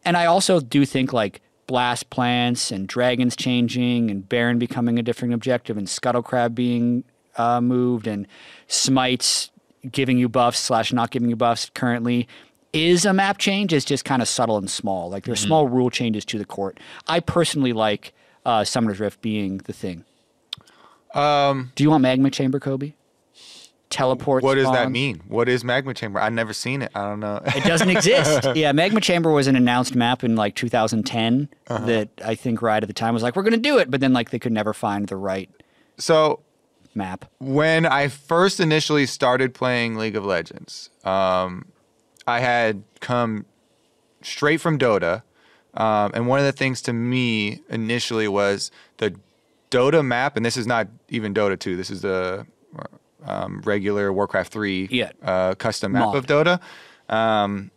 and I also do think like blast plants and dragons changing and Baron becoming a different objective and scuttle crab being uh, moved and smites giving you buffs slash not giving you buffs currently is a map change. It's just kind of subtle and small. Like there's small rule changes to the court. I personally like uh, Summoner's Rift being the thing. Um, do you want Magma Chamber, Kobe? Teleport. what does that mean? What is magma chamber? I've never seen it. I don't know. It doesn't exist. yeah, Magma Chamber was an announced map in like 2010 Uh-huh. that I think right at the time was like, we're going to do it, but then like they could never find the right so map. when I first initially started playing League of Legends, um, I had come straight from Dota, um, and one of the things to me initially was the Dota map, and this is not even Dota 2. This is the um, regular Warcraft 3 Yeah. uh, custom map Mod. of Dota. Um,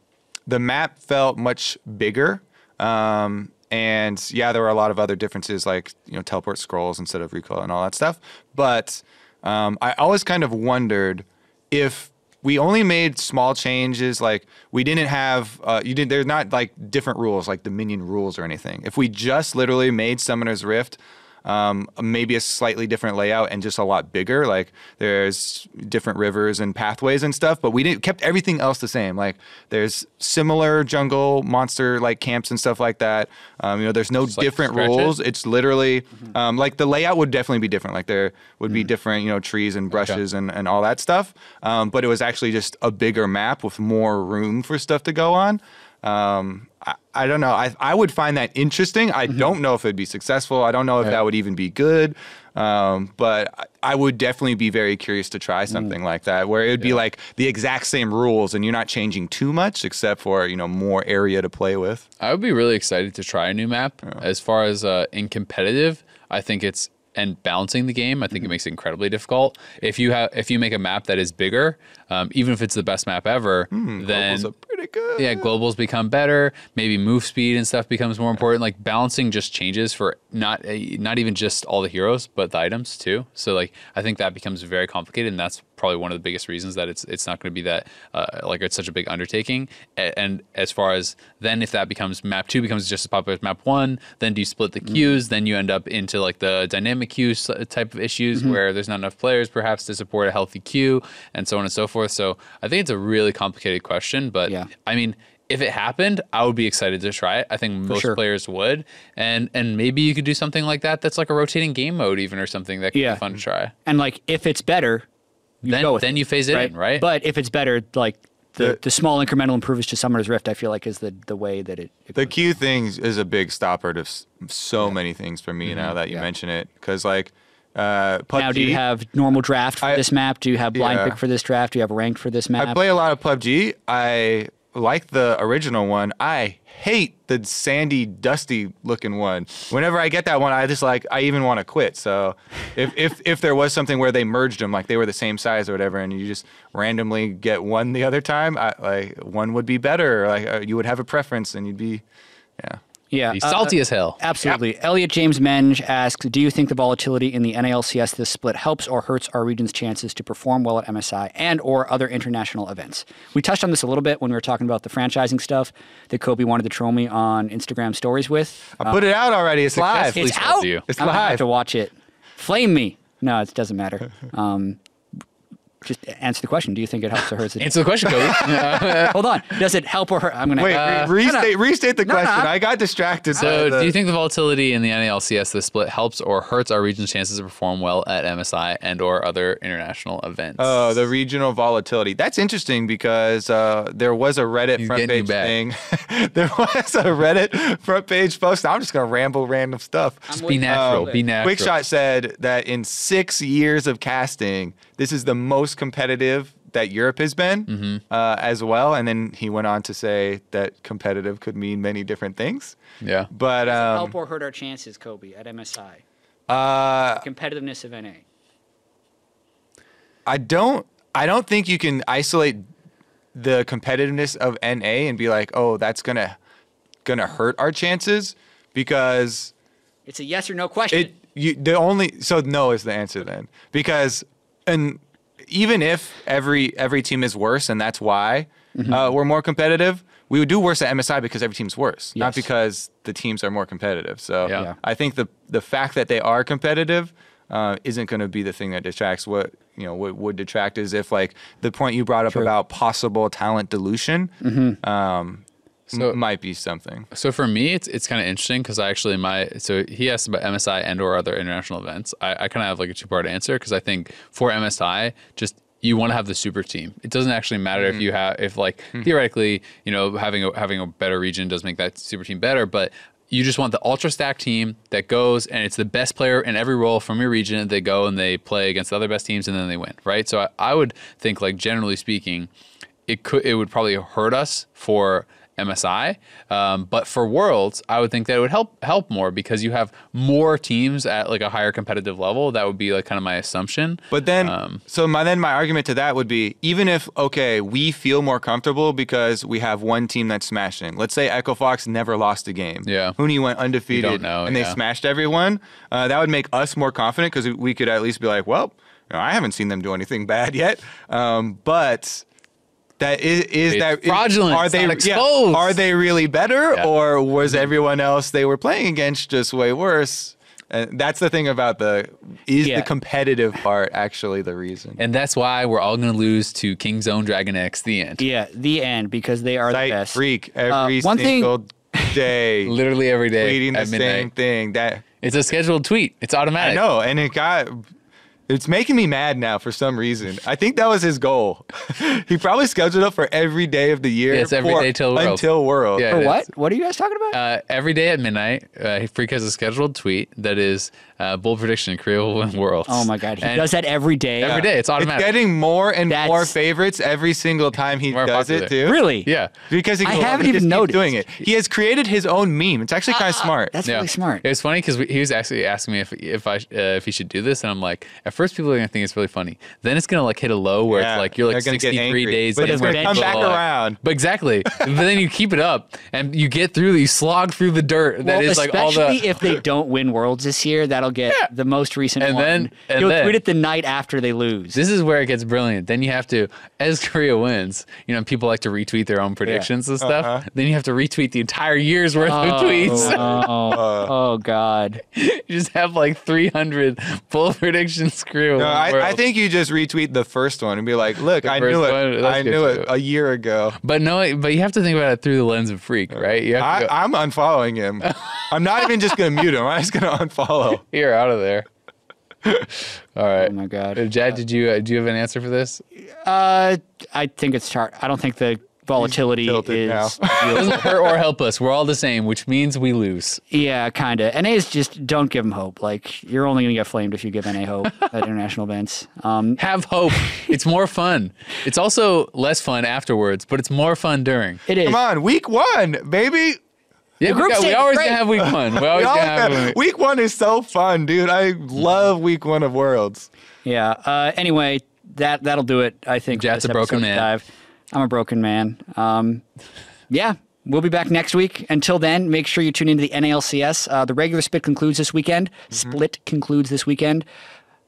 the map felt much bigger. Um, and yeah, there were a lot of other differences, like you know, teleport scrolls instead of recoil and all that stuff. But um, I always kind of wondered if we only made small changes, like we didn't have, uh, you didn't. There's not like different rules, like Dominion rules or anything. If we just literally made Summoner's Rift um, maybe a slightly different layout and just a lot bigger. Like there's different rivers and pathways and stuff, but we didn't kept everything else the same. Like there's similar jungle monster like camps and stuff like that. Um, you know, there's no Just, like, different it? rules. It's literally um, like the layout would definitely be different. Like there would be different, you know, trees and brushes and, and all that stuff. Um, but it was actually just a bigger map with more room for stuff to go on. Um, I, I don't know. I, I would find that interesting. I don't know if it'd be successful. I don't know if that would even be good. Um, but I- I would definitely be very curious to try something like that, where it would be like the exact same rules, and you're not changing too much, except for you know more area to play with. I would be really excited to try a new map. As far as uh, in competitive, I think it's and balancing the game. I think it makes it incredibly difficult. If you have if you make a map that is bigger, um, even if it's the best map ever, then Globals are pretty good. yeah, globals become better. Maybe move speed and stuff becomes more important. Like balancing just changes for not uh, not even just all the heroes, but the items too. So like I think that becomes very complicated, and that's probably one of the biggest reasons that it's it's not going to be that uh, like it's such a big undertaking. A- And as far as then, if that becomes map two becomes just as popular as map one, then do you split the queues? Then you end up into like the dynamic queue type of issues where there's not enough players perhaps to support a healthy queue, and so on and so forth. So I think it's a really complicated question, but Yeah. I mean, if it happened, I would be excited to try it. I think most sure. players would, and and maybe you could do something like that. That's like a rotating game mode, even or something that could Yeah. be fun to try. And like if it's better, you Then go with then it, you phase it in, right? But if it's better, like the, The- the small incremental improvements to Summoner's Rift, I feel like is the the way that it. it The goes. Q thing is a big stopper to s- so many things for me mm-hmm. now that you Yeah. mention it, because like uh, PUBG. now, do you have normal draft for I- this map? Do you have blind Yeah. pick for this draft? Do you have ranked for this map? I play a lot of PUBG. I like the original one. I hate the sandy, dusty looking one. Whenever I get that one, I just like I even want to quit. So if if if there was something where they merged them, like they were the same size or whatever, and you just randomly get one the other time, I, like one would be better. Like uh, you would have a preference, and you'd be, yeah. Yeah, Be uh, salty as hell. Absolutely. Elliot James Menge asks, do you think the volatility in the NALCS this split helps or hurts our region's chances to perform well at MSI and or other international events? We touched on this a little bit when we were talking about the franchising stuff that Kobe wanted to troll me on Instagram stories with. I put it out already. It's live. It's out. you. It's I'm gonna have to watch it. Flame me. No, it doesn't matter. Um, just answer the question. Do you think it helps or hurts? Answer the question, Kobe. Hold on. Does it help or hurt? I'm gonna Wait, uh, restate restate the no, no. question. I got distracted. so, the- do you think the volatility in the NALCS this split helps or hurts our region's chances to perform well at MSI and or other international events? Oh, the regional volatility. That's interesting because uh, there was a Reddit He's front getting you page back. thing. there was a Reddit front page post. I'm just gonna ramble random stuff. Just be natural. Um, be natural. Quickshot said that in six years of casting, this is the most competitive that Europe has been Mm-hmm. uh, as well. And then he went on to say that competitive could mean many different things. Yeah. But um, help or hurt our chances, Kobe, at MSI? uh, Competitiveness of NA. I don't I don't think you can isolate the competitiveness of NA and be like, "Oh, that's going to going to hurt our chances" because It's a yes or no question. it you the only so no is the answer then. Because and even if every every team is worse and that's why uh, we're more competitive, we would do worse at MSI because every team's worse, not because the teams are more competitive. So Yeah. Yeah. I think the the fact that they are competitive uh, isn't going to be the thing that detracts. What you know, what would detract is if like the point you brought up about possible talent dilution um, So- m- might be something. So for me, it's it's kind of interesting because I actually my so he asked about MSI and or other international events. I, I kind of have like a two part answer because I think for MSI, just you want to have the super team. It doesn't actually matter if mm-hmm. you have if like hmm. theoretically, you know, having a having a better region does make that super team better, but you just want the ultra stack team that goes and it's the best player in every role from your region. They go and they play against the other best teams and then they win, right? So I, I would think like generally speaking, it could it would probably hurt us for MSI. Um, but for Worlds, I would think that it would help help more because you have more teams at like a higher competitive level. That would be like kind of my assumption. But then, Um, so my then my argument to that would be even if okay, we feel more comfortable because we have one team that's smashing. Let's say Echo Fox never lost a game. Yeah. Huni went undefeated know, and they smashed everyone. Uh, that would make us more confident because we could at least be like, well, I haven't seen them do anything bad yet. Um, but. That is, is It's that fraudulent. Are they not yeah, are they really better, Yeah. or was everyone else they were playing against just way worse? And that's the thing about the is Yeah. the competitive part actually the reason? and that's why we're all going to lose to Kingzone DragonX. The end. Yeah, the end because they are the Site best. Phreak uh, every one thing- single day, Literally every day tweeting the midnight. same thing. That It's a scheduled tweet. It's automatic. I know, and it got. It's making me mad now for some reason. I think that was his goal. he probably scheduled up for every day of the year. Yes, every for- day till World. Until World. Yeah. For it what? is. What are you guys talking about? Uh, every day at midnight, uh, Phreak has a scheduled tweet that is uh, bold prediction: Korea will win Worlds. oh my god, he And does that every day. every day. It's automatic. It's getting more and more favorites every single time he More does it too. Really? Yeah. Because he I haven't he even keeps noticed. doing it. He has created his own meme. It's actually kind of smart. That's Yeah. really smart. It was funny because he was actually asking me if if I uh, if he should do this, and I'm like, at first people are gonna think it's really funny. Then it's gonna like hit a low where Yeah, it's like you're like they're gonna get 63 angry. days, But in it's where gonna come people back are like- around. But exactly, but then you keep it up and you get through, you slog through the dirt. That well, is like all the. especially the. if they don't win worlds this year, that'll get Yeah. the most recent And one. then- and He'll then- tweet it the night after they lose. This is where it gets brilliant. Then you have to, as Korea wins, you know, people like to retweet their own predictions and stuff. Uh-huh. Then you have to retweet the entire year's worth of oh, tweets. oh, oh, God. you just have like 300 full predictions crew. No, I, I think you just retweet the first one and be like, "Look, I knew one? it. That's I knew it a year ago." But no, but you have to think about it through the lens of Phreak, right? You have I, to I'm unfollowing him. I'm not even just gonna mute him. I'm just gonna unfollow. you're out of there. All right. Oh, my God. Uh, Jatt, did you uh, do you have an answer for this? Uh, I think it's chart. I don't think the volatility tilted is. doesn't hurt or help us. We're all the same, which means we lose. yeah, kind of. NA is just don't give them hope. Like you're only gonna get flamed if you give NA hope at international events. Um, Have hope. it's more fun. It's also less fun afterwards, but it's more fun during. it is. Come on, week one, baby. Yeah, The we, got, we stage is always gonna have week one. We We always always gonna have have- week- week one is so fun, dude. I love week one of Worlds. Yeah. Uh, anyway, that that'll do it. I think. for Jatt's a broken man. Dive. I'm a broken man. Um, yeah. We'll be back next week. Until then, make sure you tune into the NALCS. Uh, the regular split concludes this weekend. Split concludes this weekend.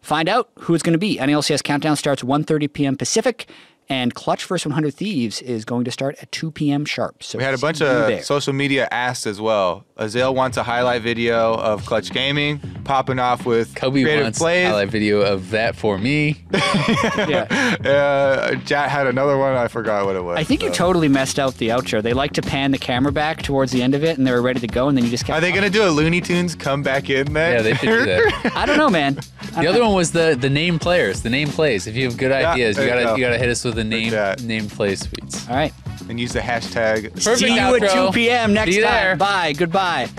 Find out who it's going to be. NALCS countdown starts 1:30 p.m. Pacific, and Clutch vs 100 Thieves is going to start at 2 p.m. sharp. So We had a bunch of there. social media asks as well. Azael wants a highlight video of Clutch Gaming popping off with Kobe creative wants plays. a highlight video of that for me. yeah. Uh, Jatt had another one. I forgot what it was. I think you totally messed out the outro. They like to pan the camera back towards the end of it, and they were ready to go, and then you just kept. Are they gonna do a Looney Tunes come back in then? Yeah, they should do that. I don't know, man. The don't other know. one was the the name players, the name plays. If you have good Yeah, ideas, you you gotta go. you gotta hit us with the name that. name play tweets. All right. and use the hashtag. Perfect See you outro. at 2 p.m. next See you time. there. Bye. Goodbye.